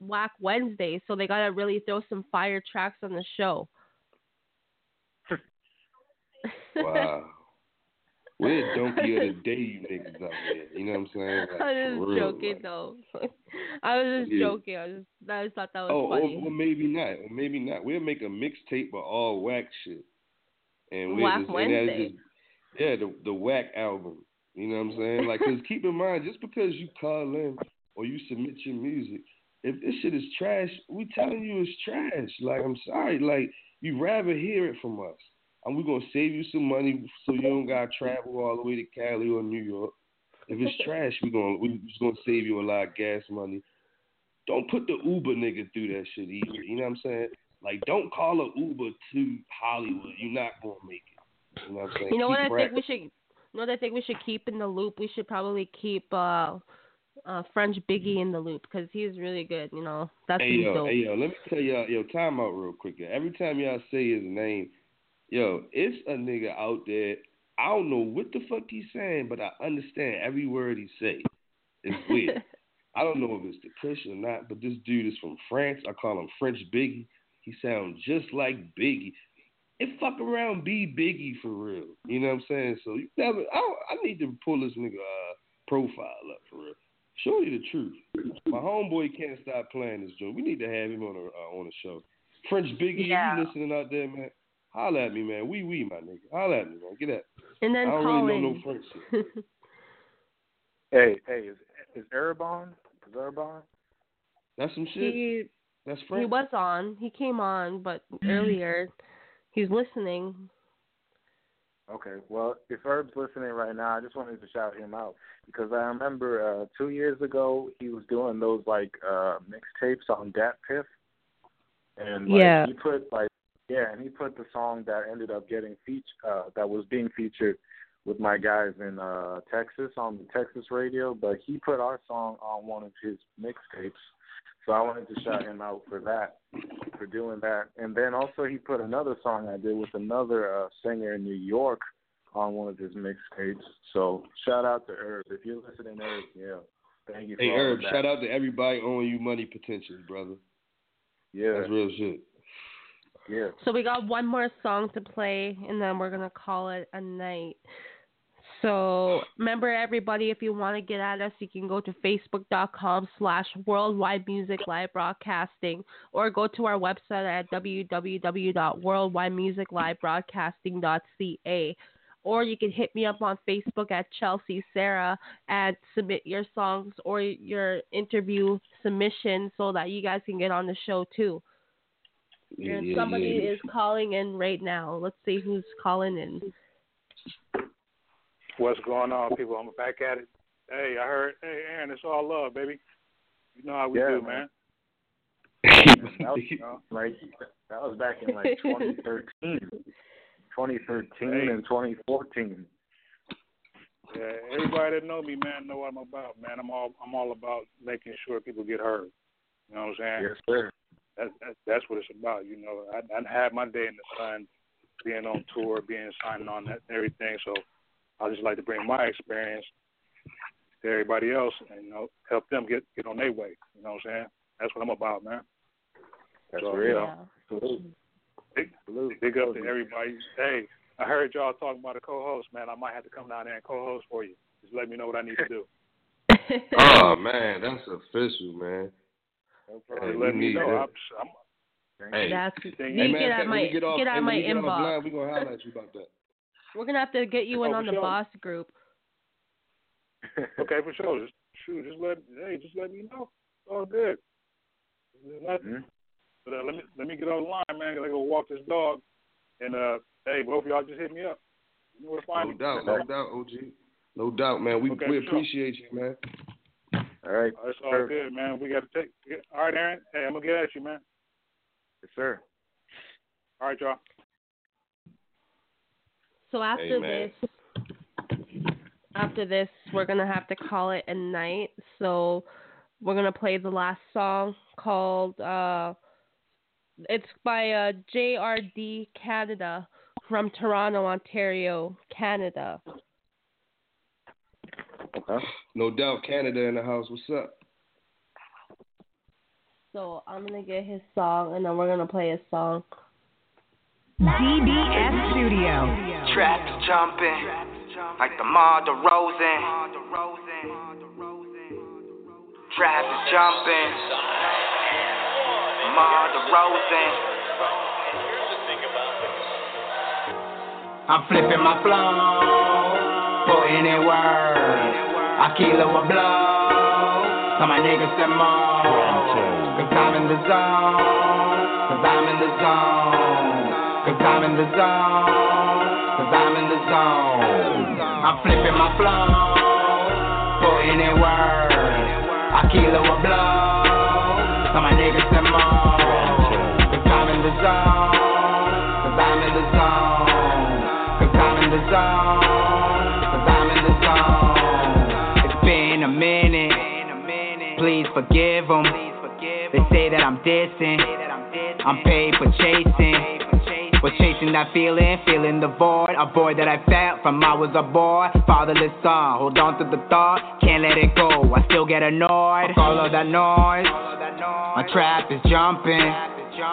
whack Wednesday, so they gotta really throw some fire tracks on the show. Wow. We're donkey of the day, you niggas out here. You know what I'm saying? Like, I was real, joking like. though. I was just Yeah. joking. I just I just thought that was Oh, funny. or maybe not. Or maybe not. We'll make a mixtape of all whack shit. And we'll Whack just, Wednesday. just yeah, the the whack album. You know what I'm saying? Like, cause keep in mind, just because you call in or you submit your music, if this shit is trash, we telling you it's trash. Like, I'm sorry. Like, you rather hear it from us, and we're gonna save you some money so you don't gotta travel all the way to Cali or New York. If it's trash, we're gonna we're just gonna save you a lot of gas money. Don't put the Uber nigga through that shit either. You know what I'm saying? Like, don't call a Uber to Hollywood. You're not gonna make it. You know what I'm saying? You know what I think we should. You know what I think we should keep in the loop. We should probably keep uh, uh French Biggie in the loop because he's really good. You know that's Hey yo, dope. hey yo, let me tell y'all, yo, time out real quick. Every time y'all say his name, yo, it's a nigga out there. I don't know what the fuck he's saying, but I understand every word he say. It's weird. I don't know if it's the Kush or not, but this dude is from France. I call him French Biggie. He sounds just like Biggie. It fuck around be Biggie for real. You know what I'm saying? So you never. I, I need to pull this nigga uh, profile up for real. Show you the truth. My homeboy can't stop playing this joint. We need to have him on a uh, on the show. French Biggie, Yeah. you listening out there, man? Holla at me, man. We we my nigga. Holla at me, man. Get at. And then I don't call really know in. no French shit. Hey, hey, is is Herb on? Is Herb on? That's some shit. he That's he was on. He came on, but earlier he's listening. Okay, well, if Herb's listening right now, I just wanted to shout him out because I remember uh two years ago he was doing those like uh mixtapes on Dat Piff, and like, Yeah. he put like yeah, and he put the song that ended up getting featured uh that was being featured with my guys in uh Texas on the Texas radio, but he put our song on one of his mixtapes. So I wanted to shout him out for that, for doing that. And then also he put another song I did with another uh, singer in New York on one of his mixtapes. So shout out to Herb. If you're listening, Herb, yeah. Thank you for Hey Herb, shout out to everybody owing you money potentially, brother. Yeah. That's real shit. So we got one more song to play, and then we're gonna call it a night. So remember, everybody, if you want to get at us, you can go to facebook.com slash worldwide music live broadcasting, or go to our website at www.worldwidemusiclivebroadcasting.ca. Or you can hit me up on Facebook at Chelsea Sarah and submit your songs or your interview submission so that you guys can get on the show too. Yeah, and yeah, somebody yeah. is calling in right now. Let's see who's calling in. What's going on, people? I'm back at it. Hey, I heard. Hey, Aaron, it's all love, baby. You know how we Yeah, do, man. man. That was, like, that was back in like 2013. 2013 and 2014. Yeah, everybody that know me, man, know what I'm about, man. I'm all I'm all about making sure people get heard. You know what I'm saying? Yes, sir. That, that, that's what it's about. You know, I, I had my day in the sun, being on tour, being signing on that and everything. So I just like to bring my experience to everybody else, and you know, help them get get on their way. You know what I'm saying? That's what I'm about, man. That's so, real. You know, big, big up to everybody. Hey, I heard y'all talking about a co-host, man. I might have to come down there and co-host for you. Just let me know what I need to do. oh man, that's official, man. Hey, let me know. I'm, I'm, Hey, That's hey, you man, get at when my we get off, get hey, my get inbox. offline, we gonna holler at you about that. We're gonna have to get you in Oh, on the sure. boss group. okay, for sure. Just shoot, just let hey, just let me know. All good. Mm-hmm. But uh, let me let me get online, man. 'cause I go walk this dog. And uh, hey, both of y'all just hit me up. You know where to find No me. doubt, no doubt, OG. No doubt, man. We Okay, we for sure. appreciate you, man. All right. Oh, it's all sir. good, man. We got to take. All right, Aaron. Hey, I'm gonna get at you, man. Yes, sir. All right, y'all. So after man. this, after this, we're gonna have to call it a night. So we're gonna play the last song called uh, it's by uh JRD Canada from Toronto, Ontario, Canada. Okay. No doubt, Canada in the house. What's up? So I'm gonna get his song, and then we're gonna play his song. DBS Studio. Trap is jumping like DeMar DeRozan. Trap is jumping. Mar DeRozan. I'm flipping my flow, putting in work. I kill a blow, so my niggas some more. Cause I'm in the zone, cause I'm in the zone. Cause I'm in the zone, cause I'm in the zone. I'm flipping my flow, putting in work. I kill a blow, so my niggas some more. Cause I'm in the zone, cause I'm in the zone. Cause I'm in the zone, forgive them. They say that I'm dissing, I'm paid for chasing. Was chasing that feeling, feeling the void. A void that I felt from I was a boy. Fatherless son, hold on to the thought, can't let it go. I still get annoyed. Follow that noise. My trap is jumping,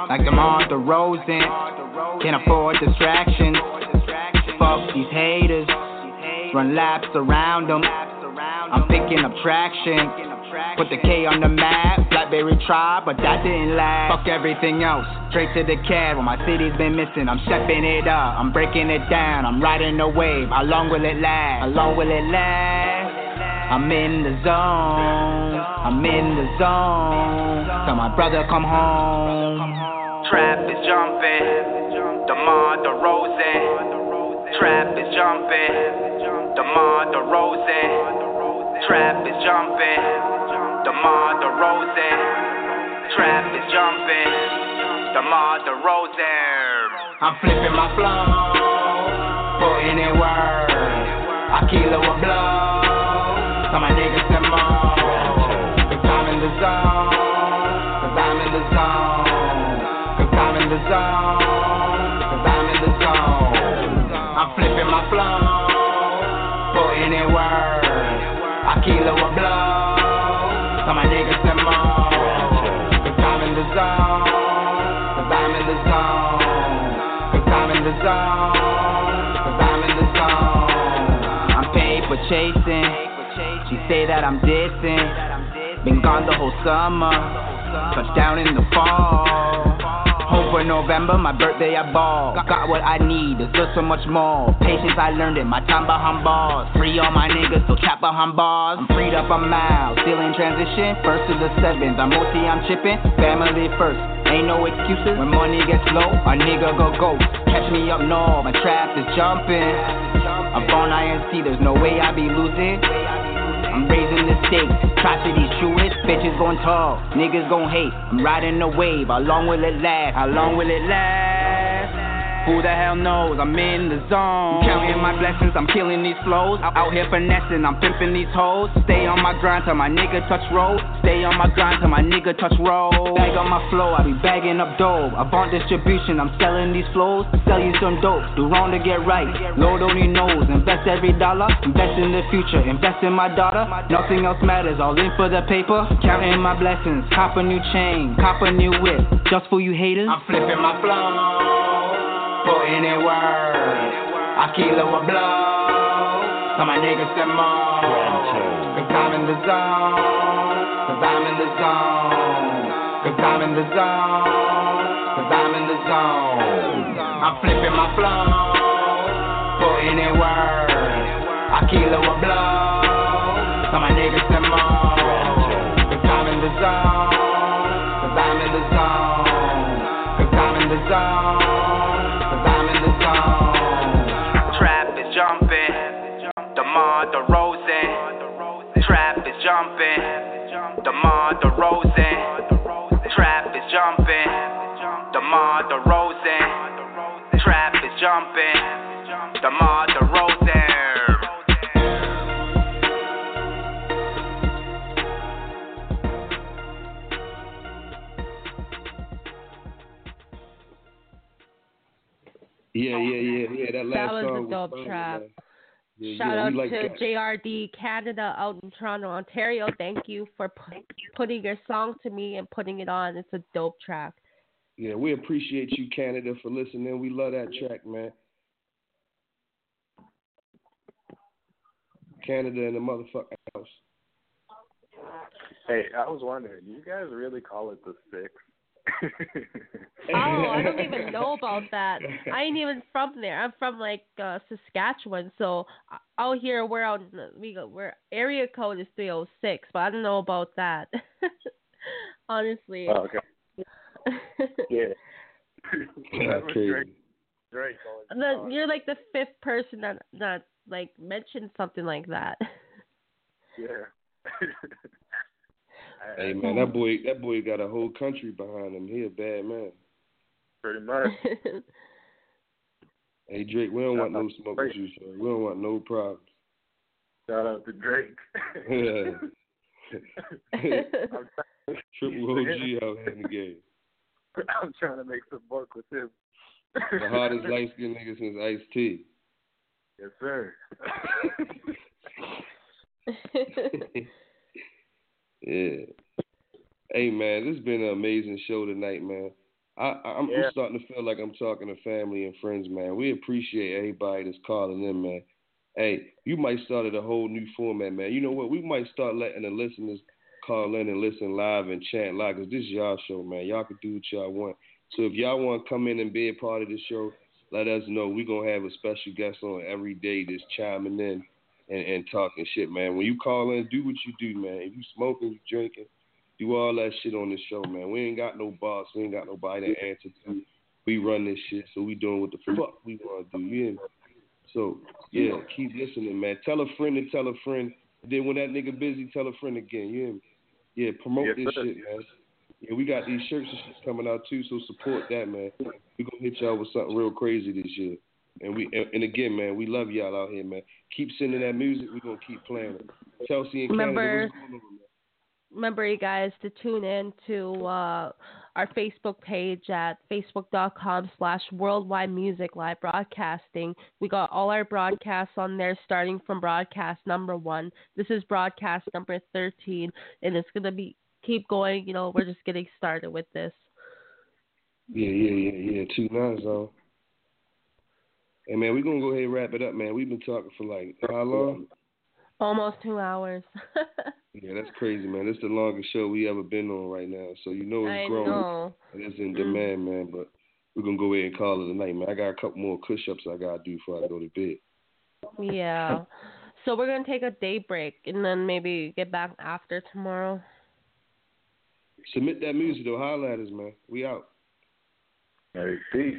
like DeMar DeRozan. Can't afford distractions. Fuck these haters, run laps around them. I'm picking up traction. Put the K on the map, Blackberry tribe, but that didn't last. Fuck everything else, straight to the cab. When my city's been missing, I'm stepping it up, I'm breaking it down, I'm riding the wave. How long will it last? How long will it last? I'm in the zone, I'm in the zone. Tell my brother come home. Trap is jumping, DeMar DeRozan. Trap is jumping, DeMar DeRozan. Trap is jumping, DeMar DeRozan. Trap is jumping, DeMar DeRozan. I'm flipping my flow, putting in work. I kill a blow, so my niggas some more. Cause I'm in the zone, cause I'm in the zone. Cause I'm in the zone, Kill a blow, so my niggas some more. Cause I'm in the zone, cause I'm in the zone. Cause I'm in the zone, cause I'm in the zone. I'm paid for chasing, she say that I'm dissing. Been gone the whole summer, touchdown in the fall. For November, my birthday I ball. Got what I need, there's just so much more. Patience I learned it, my time behind bars. Free all my niggas, so trap behind bars. I'm freed up, I'm still in transition. First to the sevens, I'm OT, I'm chipping. Family first, ain't no excuses. When money gets low, a nigga go ghost. Catch me up north, my trap is jumping. I'm on INC, there's no way I be losing. I'm raising the stakes, atrocities truest, bitches gon' talk, niggas gon' hate. I'm riding the wave, how long will it last? How long will it last? Who the hell knows? I'm in the zone. Counting my blessings, I'm killing these flows. Out here finessing, I'm pimping these hoes. Stay on my grind till my nigga touch road. Stay on my grind till my nigga touch road. Bag on my flow, I be bagging up dope. Avant distribution, I'm selling these flows. Sell you some dope, do wrong to get right. Lord only knows, invest every dollar. Invest in the future, invest in my daughter. Nothing else matters, all in for the paper. Counting my blessings, cop a new chain, cop a new whip. Just for you haters, I'm flipping my flow putting in work. I kill a blow, so my niggas some more. Cause I'm in the zone, cause I'm in the zone. Cause I'm in the zone. Cause I'm in the zone. I'm flipping my flow. Putting in work. I kill a blow. So my niggas some more. Cause I'm in the zone. Cause I'm in the zone. Cause I'm in the zone. DeMar DeRozan. Trap is jumping. the DeMar DeRozan. Trap is jumping. the DeMar DeRozan. Trap is jumping. DeMar DeRozan. Yeah, yeah, yeah, yeah. That last That was song a dope fire, trap. man. Yeah, Shout yeah, out like to that. JRD Canada out in Toronto, Ontario. Thank you for pu- putting your song to me and putting it on. It's a dope track. Yeah, we appreciate you, Canada, for listening. We love that track, man. Canada in the motherfucking house. Hey, I was wondering, you guys really call it the six? Oh, I don't even know about that. I ain't even from there. I'm from like uh, Saskatchewan, so out here we're out. We go. We're area code is 306, but I don't know about that. Honestly. Oh, okay. Yeah. that was crazy. Drake. Drake The, you're like the fifth person that that like mentioned something like that. Yeah. Hey man, that boy, that boy got a whole country behind him. He a bad man. Pretty much. Hey Drake, we don't want no smoke with you, sir. We don't want no problems. Shout out to Drake. Triple OG out in the game. I'm trying to make some work with him. The hardest light skinned nigga since Ice T. Yes, sir. Yeah. Hey man, this has been an amazing show tonight, man. I, I'm, Yeah. I'm starting to feel like I'm talking to family and friends, man. We appreciate everybody that's calling in, man. Hey, you might start at a whole new format, man. You know what? We might start letting the listeners call in and listen live and chant live, cause this is y'all show, man. Y'all can do what y'all want. So if y'all want to come in and be a part of the show, let us know. We're gonna have a special guest on every day that's chiming in and, and talking shit, man. When you call in, do what you do, man. If you smoking, you drinking, do all that shit on the show, man. We ain't got no boss, we ain't got nobody to answer to. We run this shit, so we doing what the fuck we want to do. Me? So yeah, keep listening, man. Tell a friend to tell a friend. Then when that nigga busy, tell a friend again. Yeah. Yeah, promote Yes, this sir. shit, man. Yeah, we got these shirts and shit coming out too, so support that, man. We gonna hit y'all with something real crazy this year. And we and, and again, man, we love y'all out here, man. Keep sending that music. We're gonna keep playing it. Chelsea and Remember- Canada, what's going on, man? Remember, you guys, to tune in to uh, our Facebook page at facebook.com slash worldwide music live broadcasting. We got all our broadcasts on there, starting from broadcast number one. This is broadcast number 13, and it's going to be keep going. You know, we're just getting started with this. Yeah, yeah, yeah, yeah. Two nines on. Hey man, we're gonna go ahead and wrap it up, man. We've been talking for like how long? Almost two hours. Yeah, that's crazy, man. It's the longest show we ever been on right now. So you know it's I growing. know. And it's in Mm. demand, man. But we're gonna go ahead and call it a night, man. I got a couple more push ups I gotta do before I go to bed. yeah. So we're going to take a day break and then maybe get back after tomorrow. Submit that music though, holla at man. We out. Hey, peace.